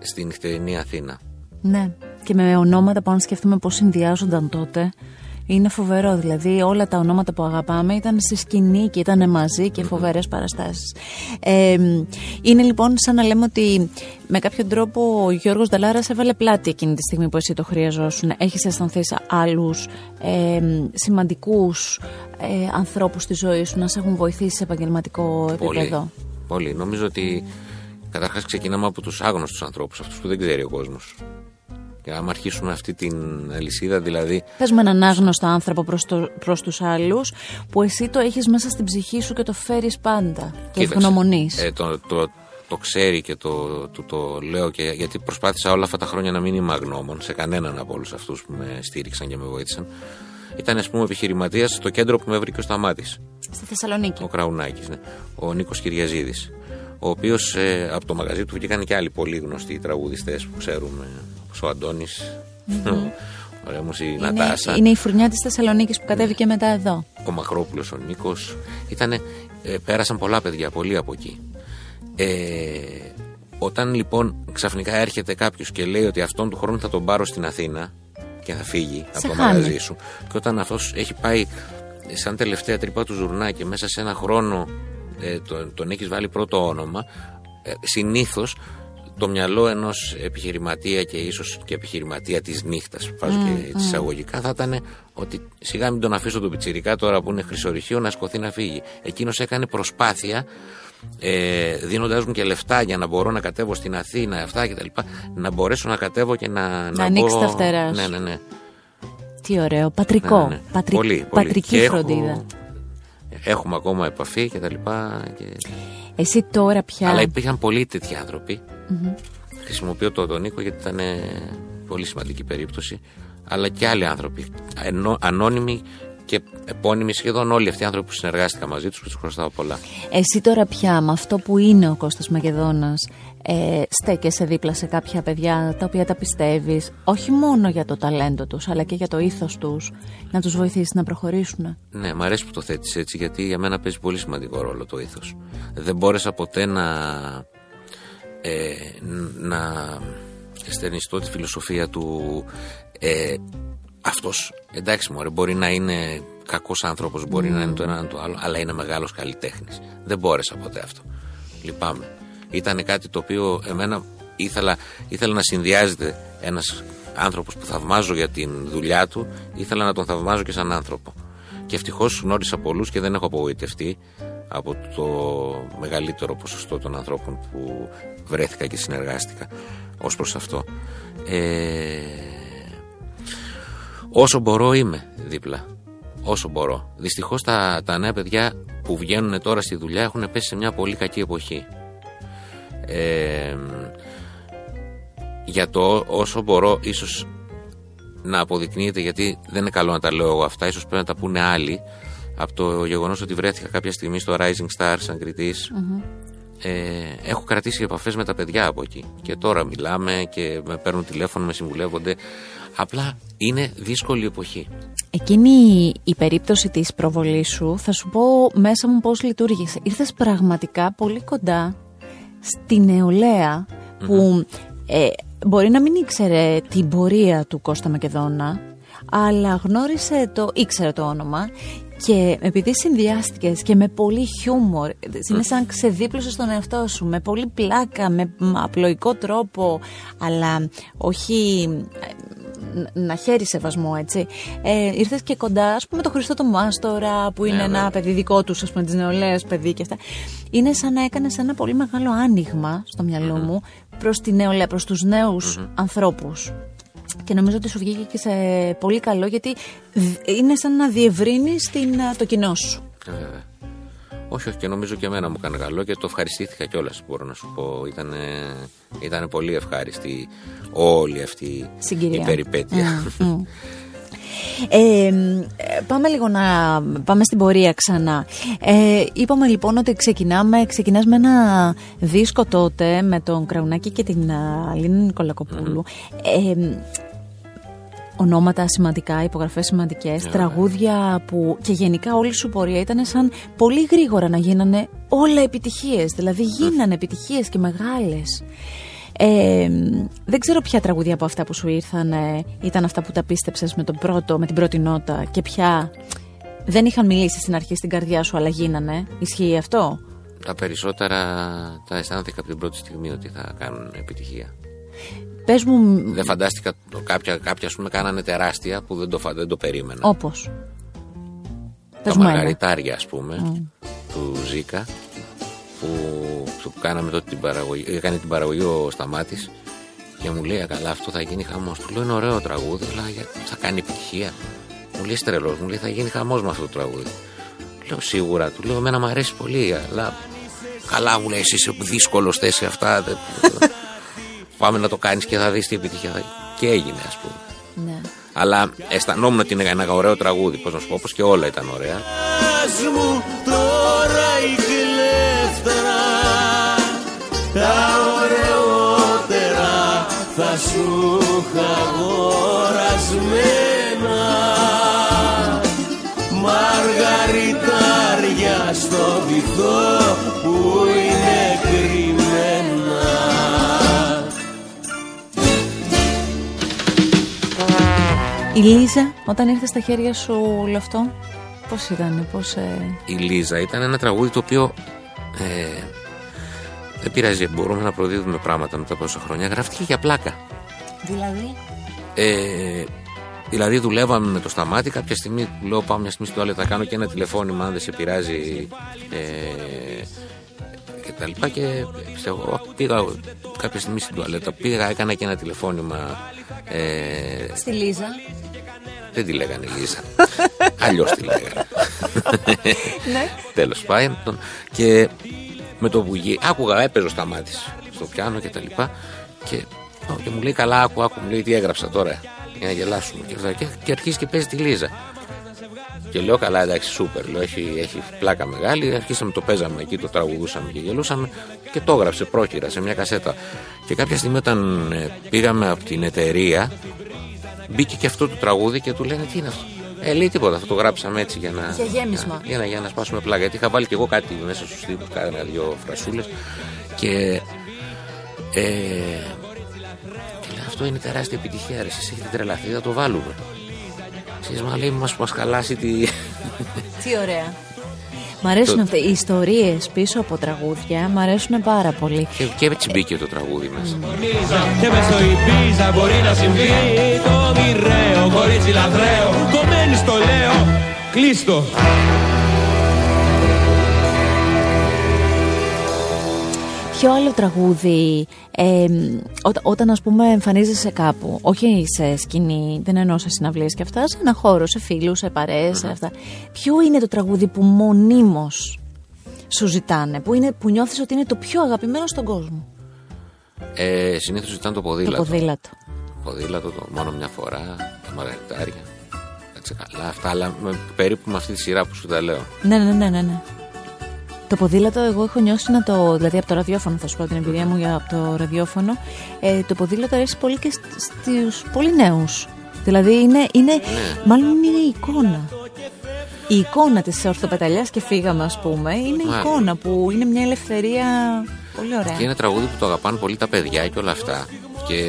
στην νυχτερινή Αθήνα. Ναι, και με ονόματα που αν σκεφτούμε πώς συνδυάζονταν τότε. Είναι φοβερό, δηλαδή όλα τα ονόματα που αγαπάμε ήταν στη σκηνή και ήταν μαζί και φοβερές παραστάσεις. Ε, είναι λοιπόν σαν να λέμε ότι με κάποιο τρόπο ο Γιώργος Δαλάρας έβαλε πλάτη εκείνη τη στιγμή που εσύ το χρειαζόσουν. Έχεις αισθανθεί άλλους ε, σημαντικούς ε, ανθρώπους στη ζωή σου να σε έχουν βοηθήσει σε επαγγελματικό επίπεδο; Πολύ, πολύ. Νομίζω ότι καταρχάς ξεκινάμε από τους άγνωστους ανθρώπους, αυτούς που δεν ξέρει ο κόσμος. Και άμα αρχίσουμε αυτή την αλυσίδα, δηλαδή. Πες με έναν άγνωστο άνθρωπο προς προς τους άλλους, που εσύ το έχεις μέσα στην ψυχή σου και το φέρεις πάντα. Το ευγνωμονείς. Ε, το, το, το, ξέρει και το, το, το λέω και γιατί προσπάθησα όλα αυτά τα χρόνια να μην είμαι αγνώμων σε κανέναν από όλους αυτούς που με στήριξαν και με βοήθησαν. Ήταν, ας πούμε, επιχειρηματίας στο κέντρο που με βρήκε ο Σταμάτης. Στη Θεσσαλονίκη. Ο Κραουνάκης, ναι. Ο Νίκος Κυριαζίδης. Ο οποίος ε, από το μαγαζί του βγήκαν και άλλοι πολύ γνωστοί τραγουδιστές που ξέρουμε ο Αντώνης. Ωραία μου η Νατάσα. Είναι η φουρνιά της Θεσσαλονίκης που κατέβηκε μετά εδώ. Ο Μακρόπουλος, ο Νίκος. Ε, πέρασαν πολλά παιδιά, πολλοί από εκεί. Ε, όταν λοιπόν ξαφνικά έρχεται κάποιος και λέει ότι αυτόν του χρόνου θα τον πάρω στην Αθήνα και θα φύγει από το μαγαζί σου. Και όταν αυτός έχει πάει σαν τελευταία τρύπα του ζουρνά και μέσα σε ένα χρόνο ε, τον, τον έχεις βάλει πρώτο όνομα, ε, συνήθως το μυαλό ενός επιχειρηματία και ίσως και επιχειρηματία της νύχτας, βάζω mm, και mm. εισαγωγικά, θα ήταν ότι σιγά μην τον αφήσω τον πιτσιρικά τώρα που είναι χρυσορυχείο να σκοθεί να φύγει. Εκείνος έκανε προσπάθεια ε, δίνοντάς μου και λεφτά για να μπορώ να κατέβω στην Αθήνα, αυτά κτλ. Να μπορέσω να κατέβω και να. Να, να ανοίξεις τα φτερά. Ναι, ναι, ναι. Τι ωραίο. Πατρικό. Ναι, ναι. ναι. Πατρι... Πολύ, πολύ. Πατρική και φροντίδα. Έχω... Έχουμε ακόμα επαφή και τα λοιπά. Και... Εσύ τώρα πια. Αλλά υπήρχαν πολλοί τέτοιοι άνθρωποι. Mm-hmm. Χρησιμοποιώ το τον Νίκο γιατί ήταν πολύ σημαντική περίπτωση. Αλλά και άλλοι άνθρωποι. Ενώ, ανώνυμοι και επώνυμοι σχεδόν όλοι αυτοί οι άνθρωποι που συνεργάστηκα μαζί τους και τους χρωστάω πολλά. Εσύ τώρα πια με αυτό που είναι ο Κώστας Μακεδόνας ε, στέκεσαι δίπλα σε κάποια παιδιά τα οποία τα πιστεύεις όχι μόνο για το ταλέντο τους αλλά και για το ήθος τους να τους βοηθήσεις να προχωρήσουν. Ναι, μου αρέσει που το θέτεις έτσι γιατί για μένα παίζει πολύ σημαντικό ρόλο το ήθος. Δεν μπόρεσα ποτέ να, ε, να στερνιστώ τη φιλοσοφία του ε, αυτός εντάξει μωρέ μπορεί να είναι κακός άνθρωπος μπορεί να είναι το ένα το άλλο αλλά είναι μεγάλος καλλιτέχνης δεν μπόρεσα ποτέ αυτό λυπάμαι ήταν κάτι το οποίο εμένα ήθελα, ήθελα να συνδυάζεται ένας άνθρωπος που θαυμάζω για την δουλειά του ήθελα να τον θαυμάζω και σαν άνθρωπο και ευτυχώς γνώρισα πολλούς και δεν έχω απογοητευτεί από το μεγαλύτερο ποσοστό των ανθρώπων που βρέθηκα και συνεργάστηκα ως προς αυτό. Ε, όσο μπορώ είμαι δίπλα. όσο μπορώ. Δυστυχώς τα, τα νέα παιδιά που βγαίνουν τώρα στη δουλειά έχουν πέσει σε μια πολύ κακή εποχή. Ε, για το όσο μπορώ ίσως να αποδεικνύεται γιατί δεν είναι καλό να τα λέω εγώ αυτά. Ίσως πρέπει να τα πούνε άλλοι. Από το γεγονός ότι βρέθηκα κάποια στιγμή στο Rising Star σαν κριτης ε, έχω κρατήσει επαφές με τα παιδιά από εκεί. Και τώρα μιλάμε και με παίρνουν τηλέφωνο, με συμβουλεύονται. Απλά είναι δύσκολη εποχή. Εκείνη η περίπτωση της προβολής σου θα σου πω μέσα μου πώς λειτουργήσε. Ήρθες πραγματικά πολύ κοντά στη νεολαία που ε, μπορεί να μην ήξερε την πορεία του Κώστα Μακεδόνα αλλά γνώρισε το, ήξερε το όνομα και επειδή συνδυάστηκες και με πολύ χιούμορ, είναι σαν ξεδίπλωσες τον εαυτό σου, με πολύ πλάκα, με απλοϊκό τρόπο, αλλά όχι ε, να χαίρει σεβασμό, έτσι. Ε, Ήρθες και κοντά, ας πούμε, το Χριστό το Μάστορα, που είναι ναι, ένα ναι. παιδί δικό τους, ας πούμε, της νεολαίας παιδί και αυτά. Είναι σαν να έκανες ένα πολύ μεγάλο άνοιγμα στο μυαλό μου προς τη νεολαία, προς τους νέους ανθρώπους και νομίζω ότι σου βγήκε και σε πολύ καλό γιατί είναι σαν να διευρύνεις το κοινό σου. Ε, όχι, όχι, και νομίζω και εμένα μου έκανε καλό και το ευχαριστήθηκα κιόλας. Μπορώ να σου πω. Ήταν, ήταν πολύ ευχάριστη όλη αυτή η περιπέτεια. Ε, πάμε λίγο να πάμε στην πορεία ξανά. Ε, είπαμε λοιπόν ότι ξεκινάμε, ξεκινάς με ένα δίσκο τότε με τον Κραουνάκη και την Αλίνα Ε, ονόματα σημαντικά, υπογραφές σημαντικές, yeah. τραγούδια που και γενικά όλη σου πορεία ήταν σαν πολύ γρήγορα να γίνανε όλα επιτυχίες, δηλαδή γίνανε επιτυχίες και μεγάλες. Ε, δεν ξέρω ποια τραγούδια από αυτά που σου ήρθαν ήταν αυτά που τα πίστεψες με, τον πρώτο, με την πρώτη νότα και ποια δεν είχαν μιλήσει στην αρχή στην καρδιά σου αλλά γίνανε. Ισχύει αυτό; Τα περισσότερα τα αισθάνθηκα από την πρώτη στιγμή ότι θα κάνουν επιτυχία. Πες μου... Δεν φαντάστηκα κάποια, κάποια ας πούμε κάνανε τεράστια που δεν το, δεν το περίμενα. Όπως. Τα μαργαριτάρια ας πούμε του Ζήκα που, που κάναμε τότε την παραγωγή, έκανε την παραγωγή ο Σταμάτης και μου λέει καλά αυτό θα γίνει χαμός. Του λέω είναι ωραίο τραγούδι αλλά θα κάνει επιτυχία. Μου λέει στρελός, μου λέει θα γίνει χαμός με αυτό το τραγούδι. Λέω σίγουρα, του λέω εμένα μου αρέσει πολύ αλλά καλά μου λέει εσύ είσαι δύσκολος θέση αυτά. Πάμε να το κάνεις και θα δεις τι επιτυχία θα Και έγινε, ας πούμε. Ναι. Αλλά αισθανόμουν ότι είναι ένα ωραίο τραγούδι, πώς να σου πω, όπως και όλα ήταν ωραία. μου τώρα η κλέφτρα, τα ωραιότερα θα σου χαγορασμένα Μαργαριτάρια στο βυθό που είναι Η Λίζα, όταν ήρθε στα χέρια σου όλο αυτό, πώς ήταν, πώς. Ε... Η Λίζα ήταν ένα τραγούδι το οποίο. Ε, δεν πειράζει, μπορούμε να προδίδουμε πράγματα μετά από τόσα χρόνια. Γράφτηκε για πλάκα. Δηλαδή; Ε, δηλαδή δουλεύαμε με το σταμάτη. Κάποια στιγμή λέω: Πάω μια στιγμή στο άλλο, θα κάνω και ένα τηλεφώνημα αν δεν σε πειράζει. Ε, και τα λοιπά και πιστεύω, πήγα κάποια στιγμή στην τουαλέτα, πήγα, έκανα και ένα τηλεφώνημα ε, Στη Λίζα δεν τη λέγανε Λίζα. Αλλιώς τη λέγανε. ναι. Τέλος πάντων. Και με το βουγί, άκουγα, έπαιζε ο Σταμάτη στο πιάνο και τα λοιπά. Και, και μου λέει, Καλά, άκου, άκου, μου λέει τι έγραψα τώρα για να γελάσουμε. Και, και, και αρχίζει και παίζει τη Λίζα. Και λέω καλά, εντάξει, σούπερ. Λέω, έχει, έχει πλάκα μεγάλη. Αρχίσαμε, το παίζαμε εκεί, το τραγουδούσαμε και γελούσαμε. Και το έγραψε πρόχειρα σε μια κασέτα. Και κάποια στιγμή όταν ε, πήγαμε από την εταιρεία, μπήκε και αυτό το τραγούδι και του λένε τι είναι αυτό; Ε, λέει τίποτα, αυτό το γράψαμε έτσι για να. Για γέμισμα. Για, να, για να σπάσουμε πλάκα. Γιατί είχα βάλει και εγώ κάτι μέσα στου τύπου, κάνα δύο φρασούλες. Και. Ε, και λέει, αυτό είναι τεράστια επιτυχία. Ρε, εσείς έχετε τρελαθεί, θα το βάλουμε. Εσείς μα λέει, μας, μας χαλάσει τη... Τι ωραία. Μ' αρέσουν το... αυτές οι ιστορίες πίσω από τραγούδια, μ' αρέσουν πάρα πολύ. Και, και έτσι μπήκε το τραγούδι μα. Mm. Και μες στο Ιμπίζα μπορεί να συμβεί το μοιραίο, κορίτσι λαθρέο, κομμένη στο λέω, κλείστο. Ποιο άλλο τραγούδι, ε, ό, όταν ας πούμε εμφανίζεσαι κάπου, όχι σε σκηνή, δεν εννοώ σε συναυλίες και αυτά, σε ένα χώρο, σε φίλους, σε παρεες σε αυτά. Ποιο είναι το τραγούδι που μονίμως σου ζητάνε, που, είναι, που νιώθεις ότι είναι το πιο αγαπημένο στον κόσμο; Ε, Συνήθως ζητάνε το ποδήλατο. Το ποδήλατο. Ποδήλατο το μόνο μια φορά, τα μαργαριτάρια. Έτσι καλά, αυτά, αλλά με, περίπου με αυτή τη σειρά που σου τα λέω. Ναι, ναι, ναι, ναι. ναι. Το ποδήλατο, εγώ έχω νιώσει να το. Δηλαδή από το ραδιόφωνο, θα σου πω την εμπειρία μου για, από το ραδιόφωνο. Ε, το ποδήλατο αρέσει πολύ και στους πολύ νέους. Δηλαδή είναι, είναι Ναι. μάλλον είναι η εικόνα. Η εικόνα της ορθοπεταλιάς και φύγαμε, ας πούμε, είναι η Μάλιστα. εικόνα που είναι μια ελευθερία πολύ ωραία. Και είναι τραγούδι που το αγαπάνε πολύ τα παιδιά και όλα αυτά. Και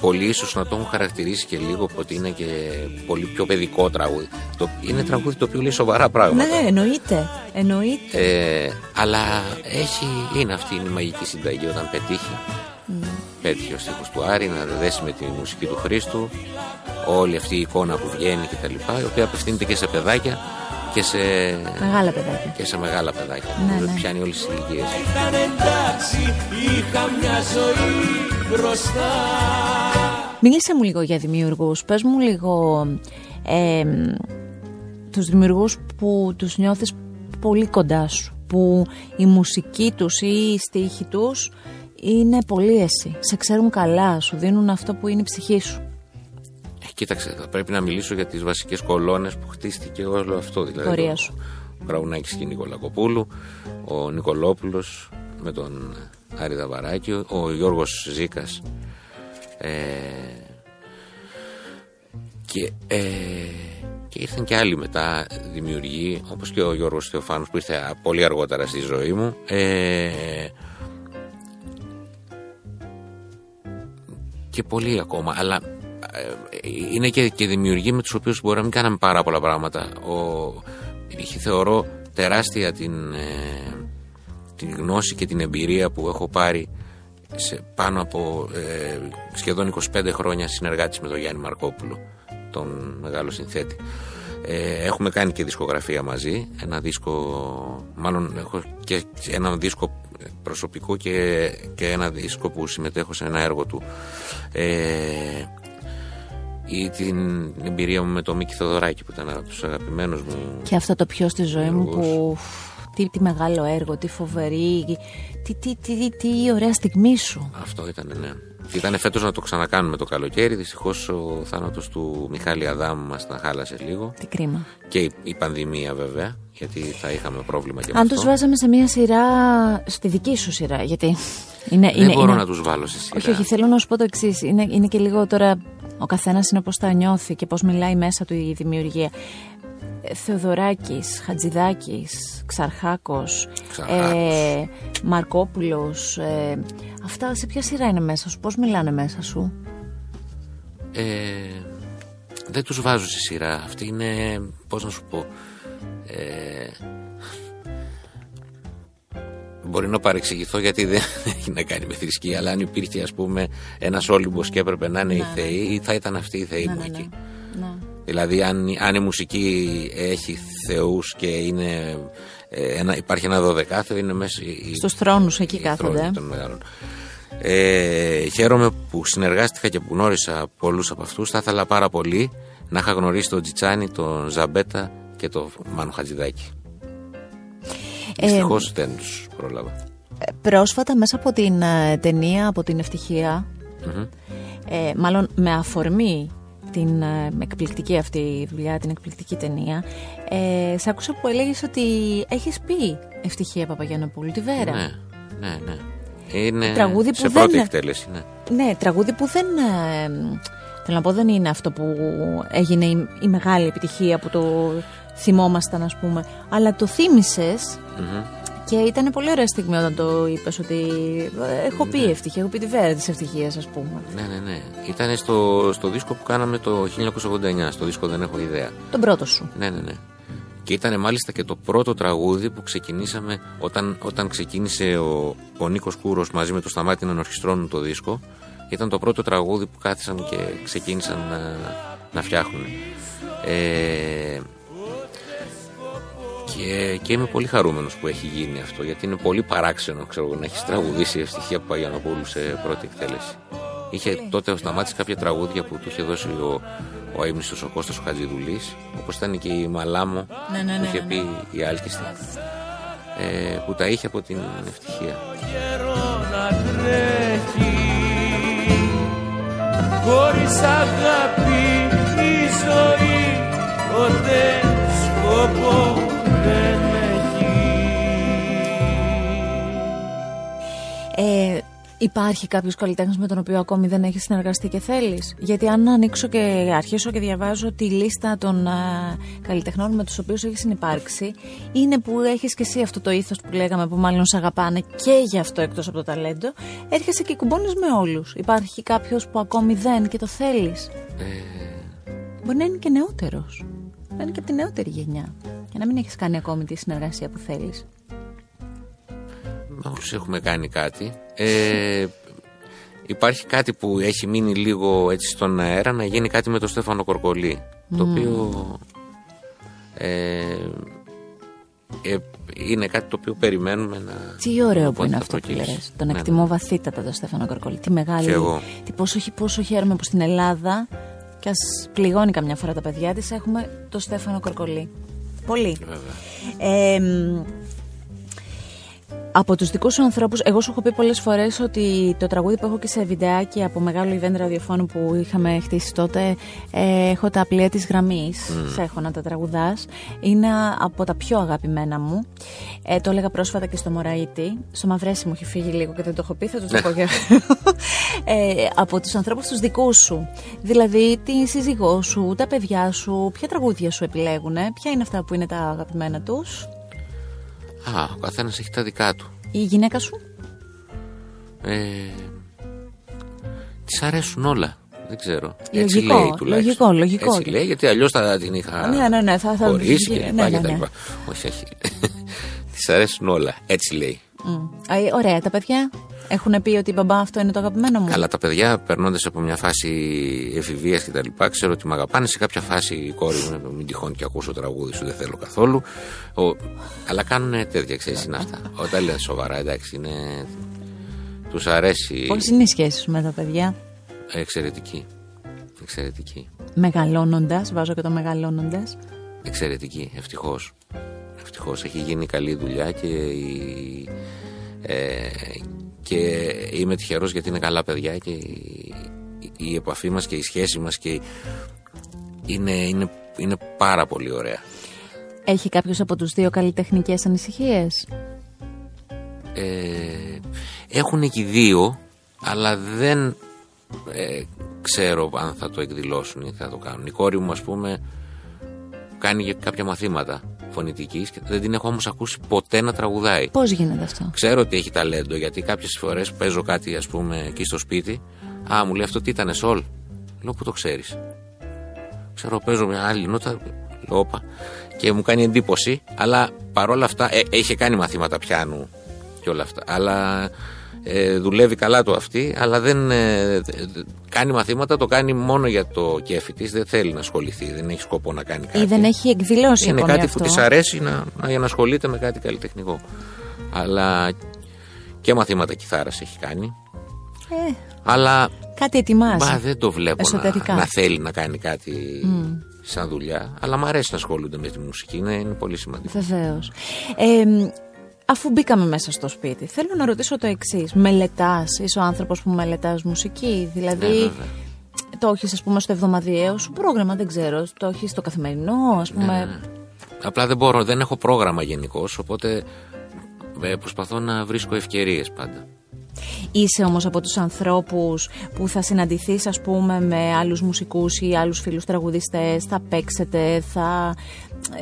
πολλοί ίσως να το έχουν χαρακτηρίσει και λίγο ότι είναι και πολύ πιο παιδικό τραγούδι. Το, είναι τραγούδι το οποίο λέει σοβαρά πράγματα. Ναι, εννοείται. εννοείται. Ε, αλλά έχει, είναι αυτή η μαγική συνταγή όταν πετύχει. Πέτυχε ο στίχος του Άρη να δέσει με τη μουσική του Χρήστου όλη αυτή η εικόνα που βγαίνει και τα λοιπά η οποία απευθύνεται και σε παιδάκια και σε, Μεγάλα παιδάκια. και σε μεγάλα παιδάκια. Ναι, Νομίζω ότι ναι. πιάνει όλες τις ηλικίες. Ήταν εντάξει, είχα μια ζωή μπροστά. Μίλησε μου λίγο για δημιουργούς. Πες μου λίγο ε, τους δημιουργούς που τους νιώθεις πολύ κοντά σου. Που η μουσική τους ή η στίχη τους είναι πολύ εσύ. Σε ξέρουν καλά, σου δίνουν αυτό που είναι η ψυχή σου. Ε, κοίταξε, θα πρέπει να μιλήσω για τις βασικές κολόνες που χτίστηκε όλο αυτό. Δηλαδή Πορεία το- σου. Ο Γραουνάκης και η Νικολακοπούλου, ο Νικολόπουλος με τον Άρη Δαβαράκη, ο Γιώργος Ζήκας. Ε, και, ε, και ήρθαν και άλλοι μετά δημιουργοί, όπως και ο Γιώργος Θεοφάνος που ήρθε πολύ αργότερα στη ζωή μου. Ε, και πολλοί ακόμα. Αλλά ε, είναι και, και δημιουργοί με τους οποίους μπορεί να μην κάναμε πάρα πολλά πράγματα. Ο, είχε θεωρώ τεράστια την, ε, την γνώση και την εμπειρία που έχω πάρει σε πάνω από ε, σχεδόν 25 χρόνια συνεργάτης με τον Γιάννη Μαρκόπουλο, τον μεγάλο συνθέτη. Ε, έχουμε κάνει και δισκογραφία μαζί, ένα δίσκο, μάλλον έχω και ένα δίσκο προσωπικό και, και ένα δίσκο που συμμετέχω σε ένα έργο του. Ε, ή την εμπειρία μου με τον Μίκη Θοδωράκη που ήταν από τους αγαπημένους μου Και αυτό το πιο στη ζωή μου Δημιουργούς. που... Τι, τι μεγάλο έργο, τι φοβερή, τι, τι, τι, τι, τι ωραία στιγμή σου. Αυτό ήταν, ναι. Και ήταν φέτος να το ξανακάνουμε το καλοκαίρι. Δυστυχώς ο θάνατος του Μιχάλη Αδάμου μας τα χάλασε λίγο. Τι κρίμα. Και η, η πανδημία βέβαια, γιατί θα είχαμε πρόβλημα και με Αν αυτό. τους βάζαμε σε μια σειρά, στη δική σου σειρά, γιατί είναι, Δεν είναι, μπορώ είναι- να τους βάλω στη σειρά. Όχι, όχι, θέλω να σου πω το εξής. Είναι, είναι και λίγο τώρα. Ο καθένας είναι πώς τα νιώθει και πώς μιλάει μέσα του η δημιουργία. Ε, Θεοδωράκης, Χατζηδάκης, Ξαρχάκος, Ξαρχάκος. ε, Μαρκόπουλος, ε, αυτά σε ποια σειρά είναι μέσα σου, πώς μιλάνε μέσα σου; Ε, δεν τους βάζω στη σειρά. Αυτή είναι, πώς να σου πω, ε, μπορεί να παρεξηγηθώ γιατί δεν έχει να κάνει με θρησκεία, αλλά αν υπήρχε ας πούμε ένας Όλυμπος και έπρεπε να είναι οι θεοί, θα ήταν αυτή η θεή μου εκεί. Ναι. Δηλαδή αν, αν η μουσική έχει θεούς και είναι, ε, ένα, υπάρχει ένα δωδεκάθεο είναι μέσα οι- Στους θρόνους εκεί οι κάθονται. θρόνοι των μεγάλων. Ε, χαίρομαι που συνεργάστηκα και που γνώρισα πολλούς από αυτούς. Θα ήθελα πάρα πολύ να είχα γνωρίσει τον Τζιτσάνι, τον Ζαμπέτα και τον Μάνο Χατζηδάκη. Ε, Δυστυχώ δεν τους πρόλαβα. Ε, Πρόσφατα μέσα από την ε, ταινία, από την ευτυχία, ε, μάλλον με αφορμή την ε, εκπληκτική αυτή δουλειά, την εκπληκτική ταινία, ε, σε άκουσα που έλεγες ότι έχεις πει ευτυχία Παπαγιανοπούλου, τη Βέρα. Ναι, ναι, ναι. Είναι Τραγούδι που σε δεν- πρώτη εκτέλεση, ναι. Ναι, τραγούδι που δεν. ε, θέλω να πω, δεν είναι αυτό που έγινε η, η μεγάλη επιτυχία που το θυμόμασταν, ας πούμε. Αλλά το θύμισες και ήταν πολύ ωραία στιγμή όταν το είπες ότι ε, έχω πει ευτυχία, έχω πει τη βέρα της ευτυχίας, ας πούμε. Ναι, ναι, ναι. Ήταν στο, στο δίσκο που κάναμε το 1989. Στο δίσκο δεν έχω ιδέα. Τον πρώτο σου. Ναι, ναι, ναι. Και ήταν μάλιστα και το πρώτο τραγούδι που ξεκινήσαμε όταν, όταν ξεκίνησε ο, ο Νίκος Κούρος μαζί με το Σταμάτη να ενορχιστρώνουν το δίσκο. Ήταν το πρώτο τραγούδι που κάθισαν και ξεκίνησαν να, να φτιάχνουν. Ε, Και, και είμαι πολύ χαρούμενος που έχει γίνει αυτό γιατί είναι πολύ παράξενο ξέρω, να έχεις τραγουδήσει η ευτυχία Παγιανοπούλου σε πρώτη εκτέλεση. Είχε τότε σταμάτησε κάποια τραγούδια που του είχε δώσει ο, ο αείμνηστος ο Κώστας ο Χατζηδουλής όπως ήταν και η Μαλάμο Ναι, ναι, ναι, που είχε ναι, πει η Άλκηστη ε, που τα είχε από την ευτυχία. καιρό να τρέχει Χωρίς αγάπη η ζωή ποτέ σκοπός δεν έχει Ε, υπάρχει κάποιος καλλιτέχνης με τον οποίο ακόμη δεν έχεις συνεργαστεί και θέλεις; Γιατί αν ανοίξω και αρχίσω και διαβάζω τη λίστα των α, καλλιτεχνών με τους οποίους έχει συνεπάρξει, είναι που έχεις και εσύ αυτό το ήθος που λέγαμε που μάλλον σε αγαπάνε και γι' αυτό εκτός από το ταλέντο. Έρχεσαι και κουμπώνεις με όλους. Υπάρχει κάποιος που ακόμη δεν και το θέλεις; Μπορεί να είναι και νεότερος. Να είναι και από τη νεότερη γενιά. Και να μην έχεις κάνει ακόμη τη συνεργασία που θέλεις. Με όλους έχουμε κάνει κάτι. Ε, υπάρχει κάτι που έχει μείνει λίγο έτσι στον αέρα να γίνει κάτι με τον Στέφανο Κορκολί. Το οποίο ε, ε, είναι κάτι το οποίο περιμένουμε να. Τι ωραίο που πότε είναι θα αυτό που προκύψει. λες. Τον Ναι, εκτιμώ ναι. βαθύτατα τον Στέφανο Κορκόλη. Τι μεγάλη. Κι εγώ. Τι πόσο, χι- πόσο χαίρομαι που στην Ελλάδα, κι ας πληγώνει καμιά φορά τα παιδιά της, έχουμε τον Στέφανο Κορκολί. Πολύ. Βέβαια. Ε, μ, από τους δικούς σου ανθρώπους, εγώ σου έχω πει πολλές φορές ότι το τραγούδι που έχω και σε βιντεάκι από μεγάλο event ραδιοφώνου που είχαμε χτίσει τότε, ε, έχω τα πλοία της γραμμής. Σε έχω να τα τραγουδάς. Είναι από τα πιο αγαπημένα μου. Ε, το έλεγα πρόσφατα και στο Μωραήτη. Στο Μαυρέσι μου έχει φύγει λίγο και δεν το έχω πει, θα του το πω και ε, Από τους ανθρώπους τους δικούς σου. Δηλαδή τη σύζυγό σου, τα παιδιά σου, ποια τραγούδια σου επιλέγουν, ποια είναι αυτά που είναι τα αγαπημένα τους; Α, ο καθένας έχει τα δικά του. Η γυναίκα σου; Ε, Της αρέσουν όλα. Δεν ξέρω. Λογικό, Έτσι λέει τουλάχιστον. λογικό, λογικό. Έτσι λέει, γιατί αλλιώς θα την είχα Ναι, ναι, ναι, θα- θα- χωρίσει και ναι, λοιπά ναι, και τα ναι. λοιπά. Όχι, όχι. Της αρέσουν όλα. Έτσι λέει. Μμ. Ε, ωραία, τα παιδιά; Έχουν πει ότι μπαμπά αυτό είναι το αγαπημένο μου. Καλά, τα παιδιά περνώντας από μια φάση εφηβείας και τα λοιπά, ξέρω ότι με αγαπάνε. Σε κάποια φάση η κόρη μου, μην τυχόν και ακούσω τραγούδι σου, δεν θέλω καθόλου. Ο, αλλά κάνουν τέτοια, ξέρεις, είναι αυτά. Όταν λένε σοβαρά, εντάξει, είναι. Τους αρέσει. Πώς είναι οι σχέσεις σου με τα παιδιά, Εξαιρετική. Εξαιρετική. μεγαλώνοντας, βάζω και το μεγαλώνοντας. Εξαιρετική. Ευτυχώς. Ευτυχώς έχει γίνει καλή δουλειά και, η- ε, και είμαι τυχερός γιατί είναι καλά παιδιά και η, η επαφή μας και η σχέση μας και είναι, είναι, είναι πάρα πολύ ωραία. Έχει κάποιος από τους δύο καλλιτεχνικές ανησυχίες; Ε, έχουν και οι δύο, αλλά δεν ε, ξέρω αν θα το εκδηλώσουν ή θα το κάνουν. Η κόρη μου, ας πούμε, κάνει και κάποια μαθήματα φωνητικής και δεν την έχω όμως ακούσει ποτέ να τραγουδάει. Πώς γίνεται αυτό; Ξέρω ότι έχει ταλέντο γιατί κάποιες φορές παίζω κάτι, ας πούμε, εκεί στο σπίτι. Α, μου λέει αυτό τι ήταν, σολ; Λέω, πού το ξέρεις; Ξέρω, παίζω μια άλλη νότα. Λέω, όπα. Και μου κάνει εντύπωση, αλλά παρόλα αυτά ε, είχε κάνει μαθήματα πιάνου και όλα αυτά. Αλλά ε, δουλεύει καλά το αυτή, αλλά δεν ε, ε, κάνει μαθήματα, το κάνει μόνο για το κέφι της. Δεν θέλει να ασχοληθεί, δεν έχει σκοπό να κάνει κάτι. Ή δεν έχει εκδηλώσει Είναι ακόμη κάτι αυτό. που της αρέσει να, να, για να ασχολείται με κάτι καλλιτεχνικό. Αλλά και μαθήματα κιθάρας έχει κάνει. Ε, Αλλά κάτι ετοιμάζει. Μα δεν το βλέπω να, Εσωτερικά. να θέλει να κάνει κάτι σαν δουλειά. Αλλά μου αρέσει να ασχολούνται με τη μουσική. Είναι, είναι πολύ σημαντικό. Βεβαίως. Ε, μ, αφού μπήκαμε μέσα στο σπίτι, θέλω να ρωτήσω το εξής. Μελετάς, είσαι ο άνθρωπος που μελετάς μουσική. Δηλαδή, Ναι, βέβαια. το έχεις, ας πούμε, στο εβδομαδιαίο σου πρόγραμμα, δεν ξέρω. Το έχεις στο καθημερινό, ας Ναι, πούμε. Απλά δεν μπορώ, δεν έχω πρόγραμμα γενικώ. Οπότε ε, προσπαθώ να βρίσκω ευκαιρίες πάντα. Είσαι όμως από τους ανθρώπους που θα συναντηθείς ας πούμε με άλλους μουσικούς ή άλλους φίλους τραγουδιστές, θα παίξετε, θα...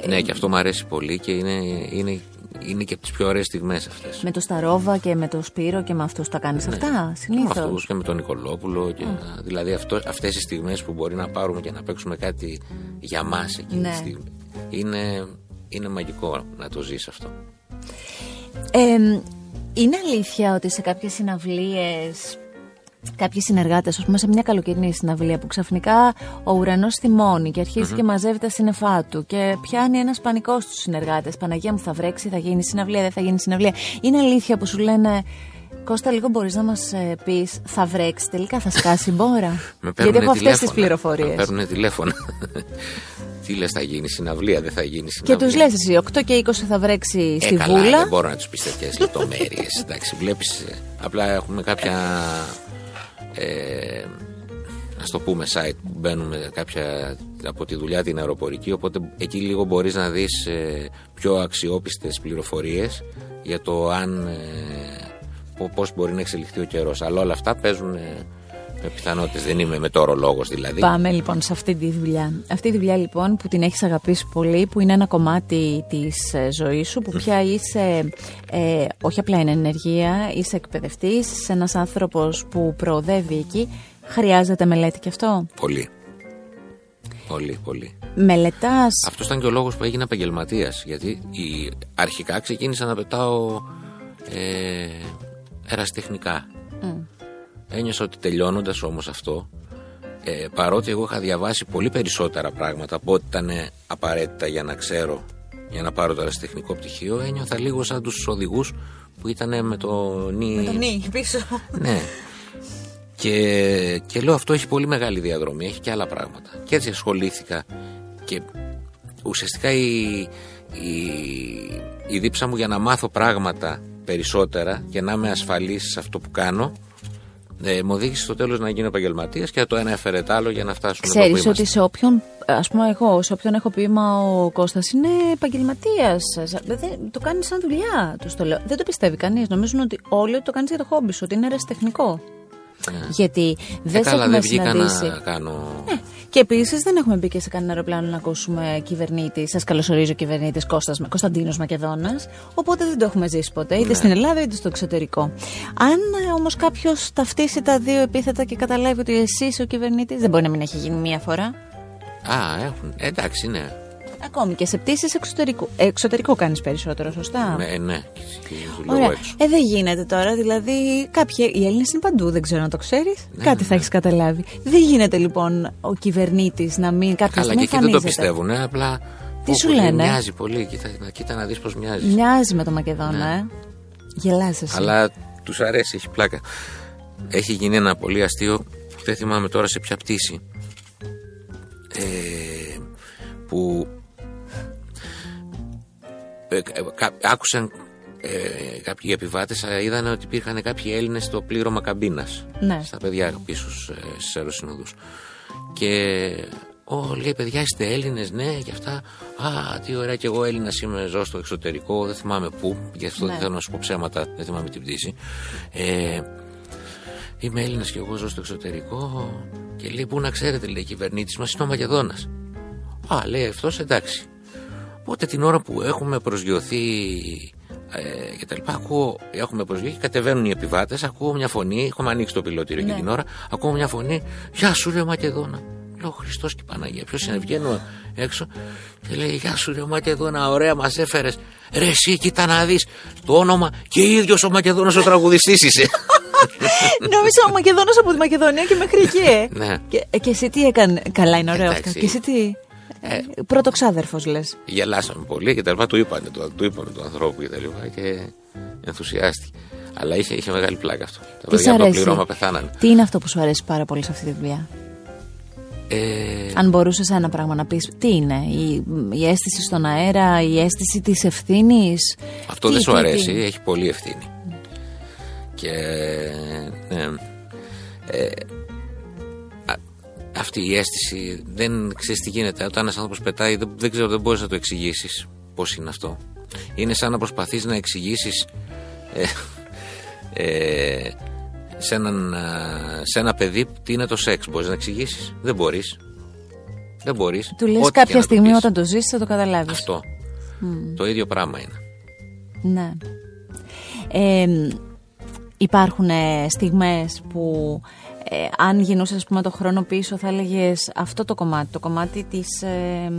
Ναι, και αυτό μου αρέσει πολύ και είναι, είναι, είναι και από τις πιο ωραίες στιγμές αυτές. Με το Σταρόβα και με το Σπύρο και με αυτούς τα κάνεις αυτά, Με συνήθως. αυτούς και με τον Νικολόπουλο. Και, Δηλαδή αυτό, αυτές οι στιγμές που μπορεί να πάρουμε και να παίξουμε κάτι για μας εκείνη Ναι. τη στιγμή. Είναι, είναι μαγικό να το ζεις αυτό. Ε, είναι αλήθεια ότι σε κάποιες συναυλίες κάποιοι συνεργάτες, ας πούμε, σε μια καλοκαιρινή συναυλία που ξαφνικά ο ουρανός θυμώνει και αρχιζει και μαζεύει τα σύννεφά του και πιάνει ένα πανικό στους συνεργάτες. Παναγία μου θα βρέξει, θα γίνει συναυλία, δεν θα γίνει συναυλία. Είναι αλήθεια που σου λένε. Κώστα, λίγο μπορείς να μας ε, πεις, θα βρέξει, τελικά θα σκάσει μπόρα. Με Γιατί παίρνουνε έχω αυτές τις τηλέφωνα. πληροφορίες. Με παίρνουν τηλέφωνα. Τι λες, θα γίνει συναυλία, δεν θα γίνει Και συναυλία. του λες εσύ, 8 και 20 θα βρέξει Ε, στη καλά, βούλα. Δεν μπορώ να τους πει τέτοιε λεπτομέρειες. Εντάξει, βλέπεις. Απλά έχουμε κάποια. Ε, Α το πούμε site που μπαίνουμε κάποια από τη δουλειά την αεροπορική. Οπότε εκεί λίγο μπορείς να δεις πιο αξιόπιστες πληροφορίες για το αν. Ε, πώς μπορεί να εξελιχθεί ο καιρός. Αλλά όλα αυτά παίζουν ε, με πιθανότητες. Δεν είμαι μετεωρολόγο δηλαδή. Πάμε λοιπόν σε αυτή τη δουλειά. Αυτή τη δουλειά λοιπόν που την έχεις αγαπήσει πολύ, που είναι ένα κομμάτι της ε, ζωής σου, που πια είσαι, ε, όχι απλά είναι ενεργεία, είσαι εκπαιδευτής, είσαι ένας άνθρωπος που προοδεύει εκεί. Χρειάζεται μελέτη και αυτό; Πολύ. Πολύ, πολύ. Μελετάς, Αυτός ήταν και ο λόγος που έγινα επαγγελματίας. Γιατί η, αρχικά ξεκίνησα να πετάω ε, εραστεχνικά. Ένιωσα ότι τελειώνοντας όμως αυτό, ε, παρότι εγώ είχα διαβάσει πολύ περισσότερα πράγματα από ό,τι ήταν απαραίτητα για να ξέρω, για να πάρω το ερασιτεχνικό πτυχίο, ένιωθα λίγο σαν τους οδηγούς που ήταν με το νι. νι πίσω. Ναι. Και, και λέω αυτό έχει πολύ μεγάλη διαδρομή, έχει και άλλα πράγματα. Και έτσι ασχολήθηκα και ουσιαστικά η, η, η δίψα μου για να μάθω πράγματα περισσότερα και να είμαι ασφαλής σε αυτό που κάνω ε, μου οδήγησε στο τέλος να γίνω επαγγελματίας και το ένα έφερε το άλλο για να φτάσουμε εδώ που Ξέρεις είμαστε. ότι σε όποιον, ας πούμε εγώ, σε όποιον έχω πει, μα ο Κώστας είναι επαγγελματίας, δεν, το κάνει σαν δουλειά, τους το λέω. Δεν το πιστεύει κανείς, νομίζουν ότι όλοι ότι το κάνεις για το χόμπι σου, ότι είναι ερασιτεχνικό. Γιατί δεν Ε, σε καλά έχουμε δεν βγήκα συναντήσει. να κάνω... Ναι. Και επίσης δεν έχουμε μπει και σε κανένα αεροπλάνο να ακούσουμε κυβερνήτη. Σας καλωσορίζει ο κυβερνήτη Κωνσταντίνος Μακεδόνας. Οπότε δεν το έχουμε ζήσει ποτέ, είτε στην Ελλάδα είτε στο εξωτερικό. Αν όμως κάποιος ταυτίσει τα δύο επίθετα και καταλάβει ότι εσύ είσαι ο κυβερνήτης, δεν μπορεί να μην έχει γίνει μία φορά. Α, έχουν. Ε, εντάξει, ναι. Ακόμη και σε πτήσεις εξωτερικού. Ε, εξωτερικό κάνεις περισσότερο, σωστά; Με, ναι, και, και δουλεύω Ωραία. έξω. Ε, δεν γίνεται τώρα. Δηλαδή, κάποιοι. Οι Έλληνες είναι παντού, δεν ξέρω να το ξέρεις. Ναι, Κάτι θα έχεις καταλάβει. Δεν γίνεται λοιπόν ο κυβερνήτης να μην. Κάποιος Καλά, να και εκεί δεν το εμφανίζεται. πιστεύουν, ε, απλά. Τι πω, σου πω, λέει, λένε; Μοιάζει πολύ, κοίτα, να- κοίτα να δεις πώ μοιάζεις. Μοιάζει με το Μακεδόνα, ε. Γελάς εσύ. Ναι. Αλλά τους αρέσει, έχει πλάκα. Έχει γίνει ένα πολύ αστείο που δεν θυμάμαι τώρα σε ποια πτήση. Ε, που ε, κα- άκουσαν ε, κάποιοι επιβάτες, είδαν ότι υπήρχαν κάποιοι Έλληνες στο πλήρωμα καμπίνας. Ναι. Στα παιδιά πίσω στι αεροσυνοδού. Και Ω, λέει παιδιά, είστε Έλληνες, ναι, και αυτά. Α, τι ωραία, και εγώ Έλληνα είμαι, ζω στο εξωτερικό, δεν θυμάμαι πού, γι' αυτό Ναι. δεν θέλω να σου πω ψέματα, δεν θυμάμαι την πτήση. Ε, είμαι Έλληνας και εγώ ζω στο εξωτερικό. Και λέει, Πού να ξέρετε, λέει, κυβερνήτης μας είναι ο Μακεδόνας. Α, λέει αυτός, εντάξει. Οπότε την ώρα που έχουμε προσγειωθεί ε, και τα λοιπά, ακούω, έχουμε προσγειωθεί και κατεβαίνουν οι επιβάτες. Ακούω μια φωνή, έχουμε ανοίξει το πιλότηριο Ναι. και την ώρα. Ακούω μια φωνή, Γεια σου, ρε Μακεδόνα. Λέω Χριστός και Παναγία. Ποιος είναι, βγαίνω έξω και λέει Γεια σου, ρε Μακεδόνα, ωραία μας έφερες. Ρε, εσύ, κοίτα να δεις το όνομα και ίδιος ο Μακεδόνας ο τραγουδιστής είσαι. Νόμιζα ο Μακεδόνας από τη Μακεδονία και μέχρι εκεί. ε. ναι. Και, ε, και εσύ τι έκανε. Καλά είναι ωραίο αυτό. Εντάξει. Και εσύ τι. Ε, Πρώτο ξάδερφο λες. Γελάσαμε πολύ και τα λοιπά. Του είπανε, το, του είπαμε του ανθρώπου και τα λοιπά και ενθουσιάστηκε. Αλλά είχε, είχε μεγάλη πλάκα αυτό. Τα Τι σ' παιδιά από το αρέσει. πληρώμα πεθάνανε. Τι είναι αυτό που σου αρέσει πάρα πολύ σε αυτή τη δουλειά; Ε, Αν μπορούσες ένα πράγμα να πεις, τι είναι, η, η αίσθηση στον αέρα, η αίσθηση της ευθύνης; αυτό δεν σου αρέσει, έχει πολύ ευθύνη. Και ναι, ε, α- αυτή η αίσθηση δεν ξέρεις τι γίνεται. Όταν ένας άνθρωπος πετάει, δεν, δεν ξέρω, δεν μπορείς να το εξηγήσεις πώς είναι αυτό. Είναι σαν να προσπαθείς να εξηγήσεις ε, ε, σε, έναν, α, σε ένα παιδί τι είναι το σεξ. Μπορείς να εξηγήσεις; Δεν μπορείς. Δεν μπορείς. Του λες κάποια στιγμή όταν το ζήσει θα το καταλάβεις. Αυτό. Το ίδιο πράγμα είναι. Ναι. Ε, υπάρχουν ε, στιγμές που ε, αν γινούσες ας πούμε το χρόνο πίσω θα έλεγες αυτό το κομμάτι, το κομμάτι της, ε,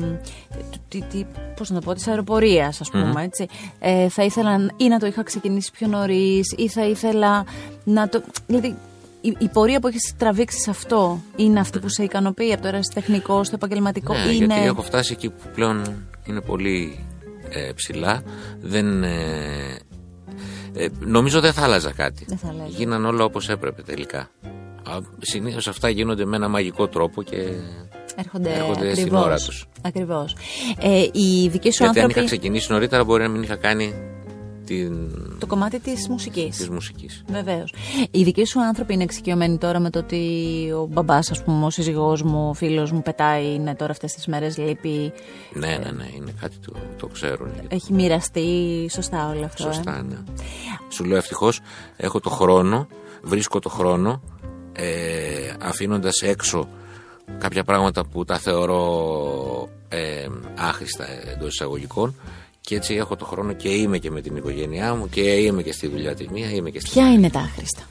του- τι- τι- πώς να το πω, της αεροπορίας ας πούμε έτσι. Ε, θα ήθελα ή να το είχα ξεκινήσει πιο νωρίς ή θα ήθελα να το... Γιατί η, η πορεία που έχεις τραβήξει σε αυτό είναι αυτή που σε ικανοποιεί από το ερασιτεχνικό στο επαγγελματικό. Ναι, είναι... γιατί έχω φτάσει εκεί που πλέον είναι πολύ ε, ψηλά. Δεν, ε, ε, νομίζω δεν θα άλλαζα κάτι. Δεν θα άλλαζα. Γίναν όλα όπως έπρεπε τελικά. Συνήθως αυτά γίνονται με ένα μαγικό τρόπο και έρχονται, έρχονται στην ώρα τους. Ακριβώς. Ε, οι δικοί σου Γιατί άνθρωποι... αν είχα ξεκινήσει νωρίτερα μπορεί να μην είχα κάνει την... το κομμάτι της μουσικής. Της μουσικής. Βεβαίως. Οι δικοί σου άνθρωποι είναι εξοικειωμένοι τώρα με το ότι ο μπαμπάς, ας πούμε, ο σύζυγός μου, ο φίλος μου πετάει, είναι τώρα αυτές τις μέρες λείπει. Ναι, ναι, ναι, είναι κάτι το, το ξέρουν. Έχει μοιραστεί σωστά όλο αυτό. Σωστά, ε; ναι. Σου λέω ευτυχώς έχω το χρόνο, βρίσκω το χρόνο ε, αφήνοντας έξω κάποια πράγματα που τα θεωρώ ε, άχρηστα εντός εισαγωγικών και έτσι έχω το χρόνο και είμαι και με την οικογένειά μου και είμαι και στη δουλειά τη μία, είμαι και στη Ποια είναι τα άχρηστα;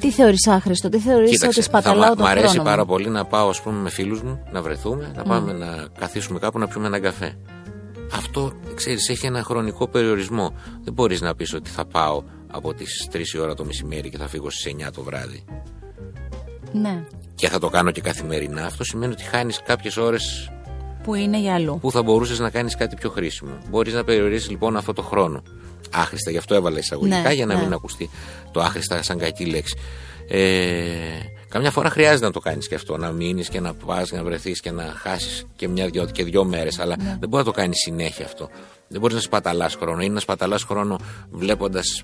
Τι θεωρείς άχρηστο, τι θεωρείς Κοίταξε, ότι σπαταλάω θα, τον Μ' αρέσει χρόνο πάρα μου. πολύ να πάω ας πούμε, με φίλους μου, να βρεθούμε, να πάμε να καθίσουμε κάπου να πιούμε έναν καφέ. Αυτό, ξέρεις, έχει ένα χρονικό περιορισμό. Δεν μπορείς να πεις ότι θα πάω από τις 3 η ώρα το μεσημέρι και θα φύγω στις 9 το βράδυ. Ναι, Και θα το κάνω και καθημερινά. Αυτό σημαίνει ότι χάνεις κάποιες ώρες που είναι για αλλού. που θα μπορούσες να κάνεις κάτι πιο χρήσιμο. Μπορείς να περιορίσεις λοιπόν αυτό το χρόνο. Άχρηστα, γι' αυτό έβαλα εισαγωγικά Ναι, για να ναι. μην ακουστεί το άχρηστα σαν κακή λέξη. Ε, καμιά φορά χρειάζεται να το κάνεις και αυτό, να μείνεις και να πας και να βρεθείς και να χάσεις και μια δυο, και δυο μέρες, αλλά Ναι. δεν μπορεί να το κάνεις συνέχεια αυτό. Δεν μπορείς να σπαταλάς χρόνο ή να σπαταλάς χρόνο βλέποντας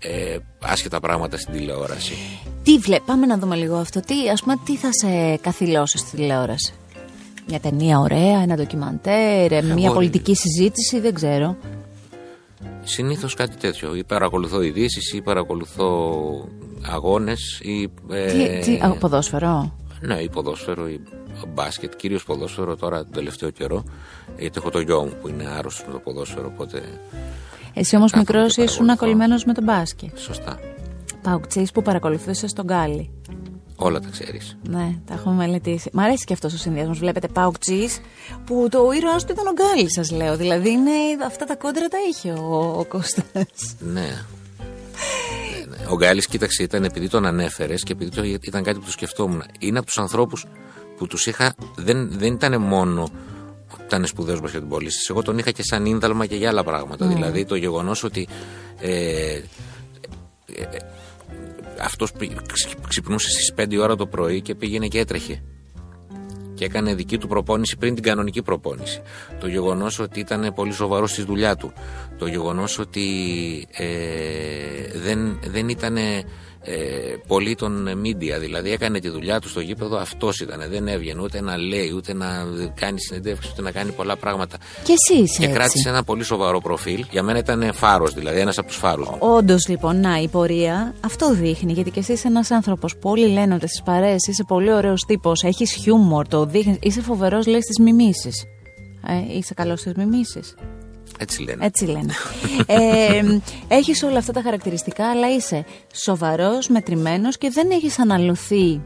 ε, άσχετα πράγματα στην τηλεόραση. Τι βλέ... Πάμε να δούμε λίγο αυτό. Τι, ας πούμε, τι θα σε καθυλώσει στη τηλεόραση; Μια ταινία ωραία, ένα ντοκιμαντέρ, μια μπορεί. πολιτική συζήτηση, δεν ξέρω. Συνήθως κάτι τέτοιο. Ή παρακολουθώ ειδήσεις ή παρακολουθώ αγώνες ή... ε, Τι, τι, α, ποδόσφαιρο; Ναι, ή ποδόσφαιρο ή μπάσκετ, κυρίως ποδόσφαιρο τώρα τον τελευταίο καιρό. Γιατί έχω το γιο μου που είναι άρρωστος με το ποδόσφαιρο, οπότε Εσύ όμως Κάθομαι μικρός και ήσουν παρακολουθώ. ακολλημένος με τον μπάσκετ. σωστά. Παουκτσής που παρακολουθούσες στον Γκάλι; Όλα τα ξέρεις. Ναι, τα έχουμε μελετήσει. Μ' αρέσει και αυτός ο συνδυασμός. Βλέπετε Παουκτσή που το ήρωα του ήταν ο Γκάλι, σας λέω. Δηλαδή είναι, αυτά τα κόντρα τα είχε ο, ο Κώστας. Ναι. Ναι, ναι. Ο Γκάλης, κοίταξε, ήταν επειδή τον ανέφερες και επειδή το, ήταν κάτι που το σκεφτόμουν. Είναι από τους ανθρώπους που τους είχα. Δεν, δεν ήταν μόνο που ήταν σπουδαίος μπασκετμπολίστης. Εγώ τον είχα και σαν ίνδαλμα και για άλλα πράγματα. Δηλαδή το γεγονός ότι. Ε, ε, αυτός ξυπνούσε στις 5 η ώρα το πρωί και πήγαινε και έτρεχε. Και έκανε δική του προπόνηση πριν την κανονική προπόνηση. Το γεγονός ότι ήταν πολύ σοβαρός στη δουλειά του. Το γεγονός ότι ε, δεν, δεν ήταν ε, πολύ των media. Δηλαδή έκανε τη δουλειά του στο γήπεδο, αυτός ήταν. Δεν έβγαινε ούτε να λέει, ούτε να κάνει συνεντεύξεις, ούτε να κάνει πολλά πράγματα. Και εσύ είσαι Και έτσι. κράτησε ένα πολύ σοβαρό προφίλ. Για μένα ήταν φάρος, δηλαδή ένας από τους φάρους μου. Όντως λοιπόν, να η πορεία αυτό δείχνει. Γιατί και εσύ είσαι ένας άνθρωπος που όλοι λένε ότι στις παρέες είσαι πολύ ωραίος τύπος, έχεις χιούμορ, το δείχνεις. Είσαι φοβερός, λέει στις μιμήσεις. Ε, είσαι καλός στις μιμήσεις. Έτσι λένε. Έτσι λένε. ε, έχεις όλα αυτά τα χαρακτηριστικά, αλλά είσαι σοβαρός, μετρημένος και δεν έχεις αναλωθεί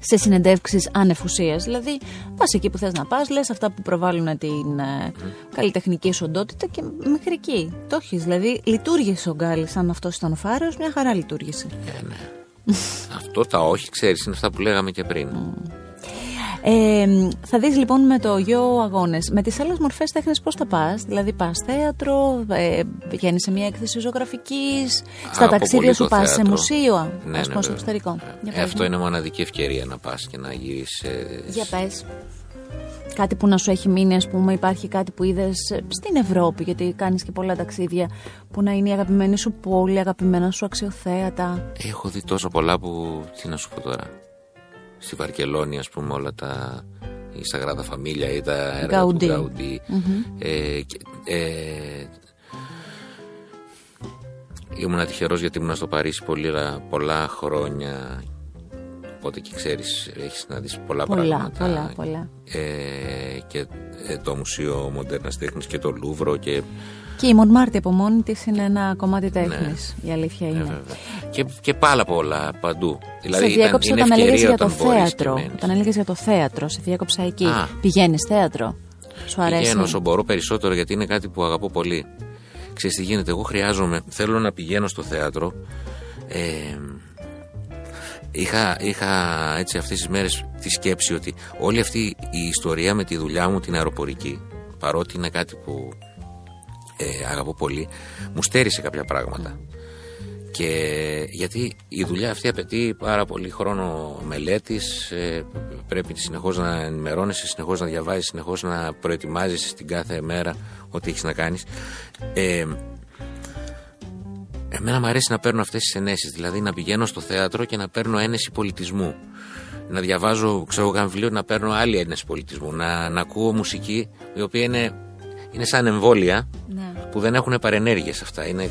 σε συνεντεύξεις ανεφουσίας. Δηλαδή, πας εκεί που θες να πας, λες αυτά που προβάλλουν την ε, καλλιτεχνική σου οντότητα και μέχρι εκεί. Το έχεις, δηλαδή, λειτουργήσε ο Γκάλης, αν αυτός ήταν ο φάρος, μια χαρά λειτουργήσε. Ε, ναι. Αυτό τα όχι, ξέρεις, είναι αυτά που λέγαμε και πριν. Ε, θα δεις λοιπόν με το γιο αγώνες. Με τις άλλες μορφές τέχνης πώς θα πας, δηλαδή πας θέατρο, ε, πηγαίνεις σε μια έκθεση ζωγραφικής, στα Από ταξίδια πολύ σου το πας σε θέατρο. μουσείο, Ναι, ας ναι, πούμε στο βέβαια. εξωτερικό. Για Ε, πες αυτό μου. είναι μοναδική ευκαιρία να πας και να γυρίσεις ε, Για πες. Κάτι που να σου έχει μείνει, ας πούμε, υπάρχει κάτι που είδες ε, στην Ευρώπη, γιατί κάνεις και πολλά ταξίδια, που να είναι η αγαπημένη σου πόλη, αγαπημένα σου αξιοθέατα. Έχω δει τόσο πολλά που. Τι να σου πω τώρα. Στη Βαρκελόνη, ας πούμε, όλα τα. η Σαγράδα Φαμίλια ή τα έργα Γκαουντί. του Γκαουντί. Ε, και- ε, ήμουν τυχερός γιατί ήμουν στο Παρίσι πολλά, πολλά χρόνια. Οπότε και ξέρεις, έχεις συναντήσει πολλά, Πολλά, πράγματα. πολλά, πολλά. Ε, και ε, το Μουσείο Μοντέρνας Τέχνης και το Λούβρο και Και η Μονμάρτη από μόνη της είναι ένα κομμάτι τέχνης, η αλήθεια Ε, είναι. βέβαια. Και, και πάρα πολλά παντού. Δηλαδή σε ήταν, διέκοψα είναι όταν έλεγες ευκαιρία για το όταν μπορείς θέατρο. και μένεις. Όταν έλεγες για το θέατρο, σε διέκοψα εκεί. Α. Πηγαίνεις θέατρο. Σου αρέσει. Πηγαίνω όσο μπορώ περισσότερο γιατί είναι κάτι που αγαπώ πολύ. Ξέρεις τι γίνεται, εγώ χρειάζομαι, θέλω να πηγαίνω στο θέατρο ε, είχα, είχα έτσι αυτές τις μέρες τη σκέψη ότι όλη αυτή η ιστορία με τη δουλειά μου την αεροπορική παρότι είναι κάτι που ε, αγαπώ πολύ μου στέρισε κάποια πράγματα και γιατί η δουλειά αυτή απαιτεί πάρα πολύ χρόνο μελέτης ε, πρέπει συνεχώς να ενημερώνεσαι συνεχώς να διαβάζεις συνεχώς να προετοιμάζεσαι την κάθε μέρα ό,τι έχεις να κάνεις ε, Εμένα μου αρέσει να παίρνω αυτές τις ενέσεις, δηλαδή να πηγαίνω στο θέατρο και να παίρνω ένεση πολιτισμού. Να διαβάζω, ξέρω εγώ, βιβλίο, να παίρνω άλλη ένεση πολιτισμού. Να, να ακούω μουσική, η οποία είναι, είναι σαν εμβόλια, ναι. που δεν έχουν παρενέργειες αυτά. Είναι,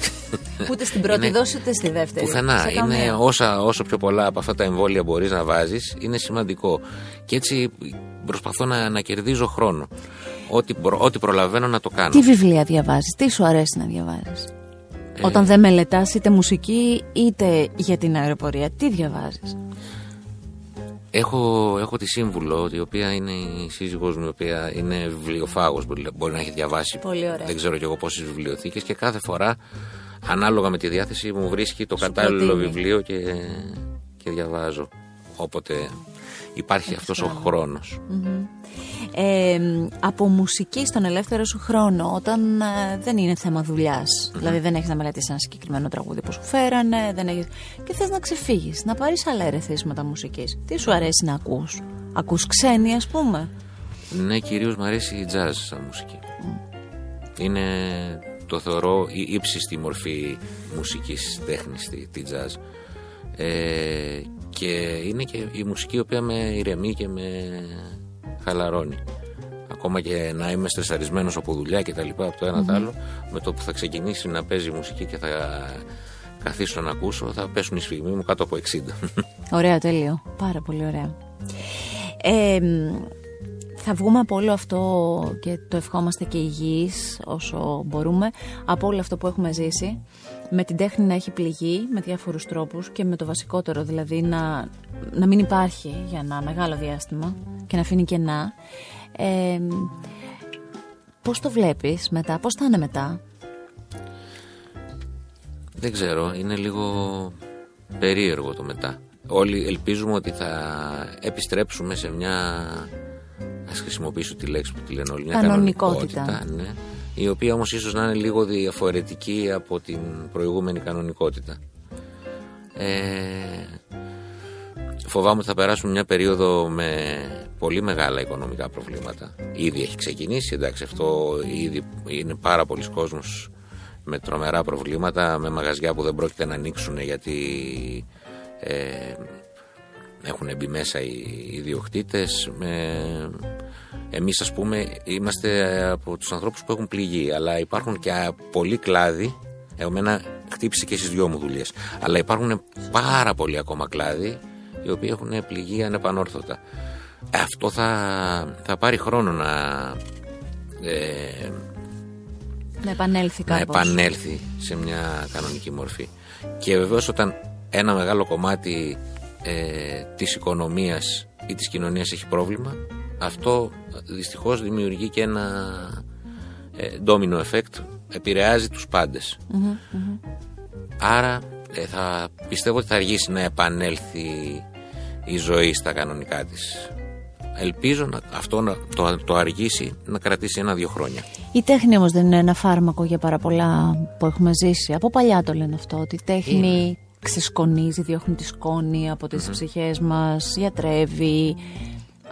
ούτε στην πρώτη είναι, δόση, ούτε στη δεύτερη. Πουθενά. Είναι όσα, όσο πιο πολλά από αυτά τα εμβόλια μπορείς να βάζεις, είναι σημαντικό. Και έτσι προσπαθώ να, να κερδίζω χρόνο. Ό,τι, ό,τι προλαβαίνω να το κάνω. Τι βιβλία διαβάζεις, τι σου αρέσει να διαβάζεις; Ε, Όταν δεν μελετάς είτε μουσική είτε για την αεροπορία, τι διαβάζεις; Έχω, έχω τη σύμβουλο, η οποία είναι η σύζυγός μου, η οποία είναι βιβλιοφάγος, μπορεί να έχει διαβάσει Πολύ ωραία. δεν ξέρω κι εγώ πόσες βιβλιοθήκες και κάθε φορά ανάλογα με τη διάθεση μου βρίσκει το κατάλληλο βιβλίο και, και διαβάζω. Όποτε υπάρχει αυτός ο χρονος από μουσική στον ελεύθερο σου χρόνο, όταν ε, δεν είναι θέμα Δηλαδή δεν έχεις να μελετήσεις ένα συγκεκριμένο τραγούδι που σου φέρανε, δεν έχεις... και θες να ξεφύγεις, να πάρεις άλλα ερεθίσματα μουσικής. Τι σου αρέσει να ακούς, Ακούς ξένη, ας πούμε; Ναι, κυρίως μου αρέσει η jazz σαν μουσική. Είναι, το θεωρώ, η ύψιστη μορφή μουσικής τέχνης, τη, τη jazz. Ε, και είναι και η μουσική η οποία με ηρεμεί και με χαλαρώνει. Ακόμα και να είμαι στρεσαρισμένος από δουλειά και τα λοιπά από το ένα mm-hmm. άλλο, με το που θα ξεκινήσει να παίζει μουσική και θα καθίσω να ακούσω, θα πέσουν οι σφιγμοί μου κάτω από 60. Ωραία, τέλειο. Πάρα πολύ ωραία. Ε, θα βγούμε από όλο αυτό και το ευχόμαστε και υγιείς όσο μπορούμε από όλο αυτό που έχουμε ζήσει με την τέχνη να έχει πληγεί με διάφορους τρόπους και με το βασικότερο δηλαδή να, να μην υπάρχει για ένα μεγάλο διάστημα και να αφήνει κενά ε, πώς το βλέπεις μετά, πώς θα είναι μετά; Δεν ξέρω, είναι λίγο περίεργο το μετά όλοι ελπίζουμε ότι θα επιστρέψουμε σε μια Α χρησιμοποιήσω τη λέξη που τη λένε όλοι. Κανονικότητα. κανονικότητα ναι, η οποία όμως ίσως να είναι λίγο διαφορετική από την προηγούμενη κανονικότητα. Ε, φοβάμαι ότι θα περάσουμε μια περίοδο με πολύ μεγάλα οικονομικά προβλήματα. Ήδη έχει ξεκινήσει, εντάξει, αυτό ήδη είναι πάρα πολλοί κόσμος με τρομερά προβλήματα, με μαγαζιά που δεν πρόκειται να ανοίξουν γιατί ε, έχουν μπει μέσα οι ιδιοκτήτες με... εμείς ας πούμε είμαστε από τους ανθρώπους που έχουν πληγεί αλλά υπάρχουν και πολλοί κλάδοι. Εμένα χτύπησε και στις δυο μου δουλειές. Αλλά υπάρχουν πάρα πολλοί ακόμα κλάδοι οι οποίοι έχουν πληγεί ανεπανόρθωτα. Αυτό θα, θα πάρει χρόνο να ε, να επανέλθει να επανέλθει σε μια κανονική μορφή. Και βεβαίως όταν ένα μεγάλο κομμάτι ε, της οικονομίας ή της κοινωνίας έχει πρόβλημα αυτό δυστυχώς δημιουργεί και ένα ε, domino effect επηρεάζει τους παντες άρα ε, θα πιστεύω ότι θα αργήσει να επανέλθει η ζωή στα κανονικά της ελπίζω να, αυτό να το, το αργήσει να κρατήσει ένα-δύο χρόνια. Η τέχνη όμως δεν είναι ένα φάρμακο για πάρα πολλά που έχουμε ζήσει. Από παλιά το λένε αυτό, ότι η τέχνη ξεσκονίζει, διώχνει τη σκόνη από τις mm-hmm. ψυχές μας, γιατρεύει,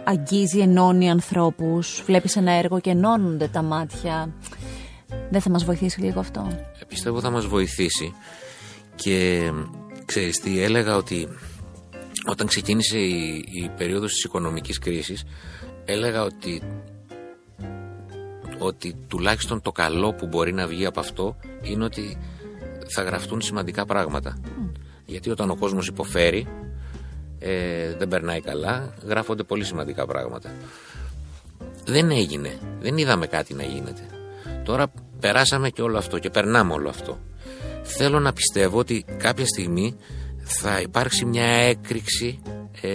αγγίζει, ενώνει ανθρώπους. Βλέπεις ένα έργο και ενώνονται τα μάτια. Δεν θα μας βοηθήσει λίγο αυτό; Ε, πιστεύω θα μας βοηθήσει και ξέρεις τι έλεγα ότι όταν ξεκίνησε η, η περίοδος της οικονομικής κρίσης έλεγα ότι ότι τουλάχιστον το καλό που μπορεί να βγει από αυτό είναι ότι θα γραφτούν σημαντικά πράγματα. Γιατί όταν ο κόσμος υποφέρει, ε, δεν περνάει καλά, γράφονται πολύ σημαντικά πράγματα. Δεν έγινε. Δεν είδαμε κάτι να γίνεται. Τώρα περάσαμε και όλο αυτό και περνάμε όλο αυτό. Θέλω να πιστεύω ότι κάποια στιγμή θα υπάρξει μια έκρηξη ε,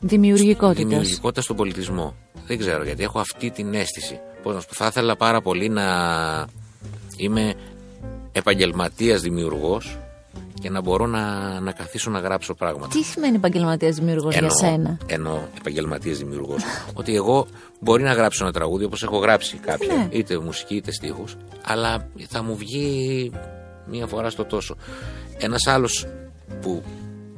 δημιουργικότητας. δημιουργικότητας στον πολιτισμό. Δεν ξέρω γιατί έχω αυτή την αίσθηση. Πώς θα ήθελα πάρα πολύ να είμαι επαγγελματίας δημιουργός και να μπορώ να, να καθίσω να γράψω πράγματα. Τι σημαίνει επαγγελματίας δημιουργός για Εννοώ- σένα; Εννοώ επαγγελματίας δημιουργός. ότι εγώ μπορεί να γράψω ένα τραγούδι όπως έχω γράψει κάποια, Ναι. είτε μουσική είτε στίχους, αλλά θα μου βγει μία φορά στο τόσο. Ένας άλλος που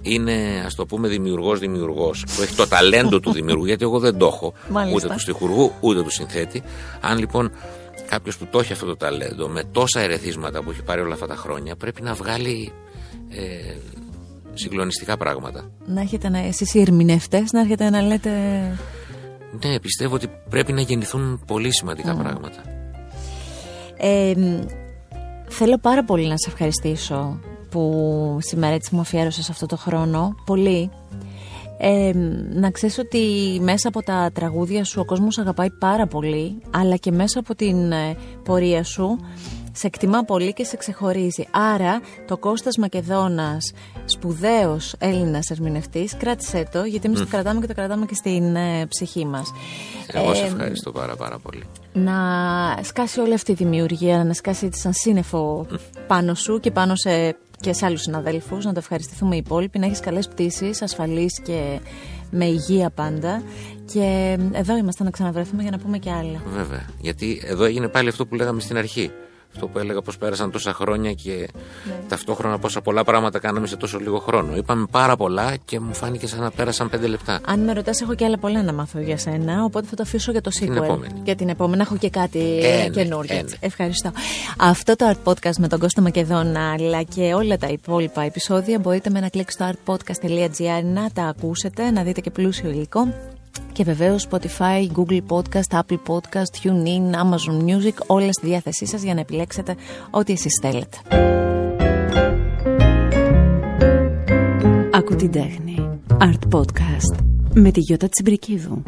είναι, ας το πούμε, δημιουργός δημιουργός, που έχει το ταλέντο του δημιουργού, γιατί εγώ δεν το έχω, Μάλιστα. ούτε του στιχουργού, ούτε του συνθέτη. Αν λοιπόν κάποιος που το έχει αυτό το ταλέντο, με τόσα ερεθίσματα που έχει πάρει όλα αυτά τα χρόνια, πρέπει να βγάλει ε, συγκλονιστικά πράγματα. Να έχετε να, εσείς οι ερμηνευτές να έρχεται να λέτε Ναι, πιστεύω ότι πρέπει να γεννηθούν πολύ σημαντικά Ναι. πράγματα. Ε, μ, θέλω πάρα πολύ να σε ευχαριστήσω που σήμερα έτσι μου αφιέρωσες αυτό το χρόνο. Πολύ. Ε, μ, να ξέρεις ότι μέσα από τα τραγούδια σου ο κόσμος σε αγαπάει πάρα πολύ αλλά και μέσα από την ε, πορεία σου σε εκτιμά πολύ και σε ξεχωρίζει. Άρα το Κώστας Μακεδόνας, σπουδαίος Έλληνας ερμηνευτής, κράτησέ το γιατί εμείς το κρατάμε και το κρατάμε και στην ε, ψυχή μας. Εγώ σε Ε, ευχαριστώ πάρα πάρα πολύ. να σκάσει όλη αυτή η δημιουργία, να σκάσει έτσι σαν σύννεφο πάνω σου και πάνω σε, και σε άλλους συναδέλφους, να το ευχαριστηθούμε οι υπόλοιποι, να έχεις καλές πτήσεις, ασφαλείς και με υγεία πάντα και εδώ είμαστε να ξαναβρεθούμε για να πούμε και άλλα. Βέβαια. Γιατί εδώ έγινε πάλι αυτό που λέγαμε στην αρχή. Αυτό που έλεγα πως πέρασαν τόσα χρόνια και Ναι. ταυτόχρονα πόσα πολλά πράγματα κάναμε σε τόσο λίγο χρόνο. Είπαμε πάρα πολλά και μου φάνηκε σαν να πέρασαν πέντε λεπτά. Αν με ρωτάς έχω και άλλα πολλά να μάθω για σένα, οπότε θα το αφήσω για το sequel. επόμενη. Για την επόμενη έχω και κάτι Ε, ναι, καινούργιο. ε, έτσι. ναι. Ευχαριστώ. Αυτό το Art Podcast με τον Κώστα Μακεδόνα αλλά και όλα τα υπόλοιπα επεισόδια μπορείτε με ένα κλικ στο artpodcast.gr να τα ακούσετε, να δείτε και πλούσιο υλικό. Και βεβαίως Spotify, Google Podcast, Apple Podcast, TuneIn, Amazon Music, όλα στη διάθεσή σας για να επιλέξετε ό,τι εσείς θέλετε. Ακού την τέχνη. Art Podcast με τη Γιώτα Τσιμπρικίδου.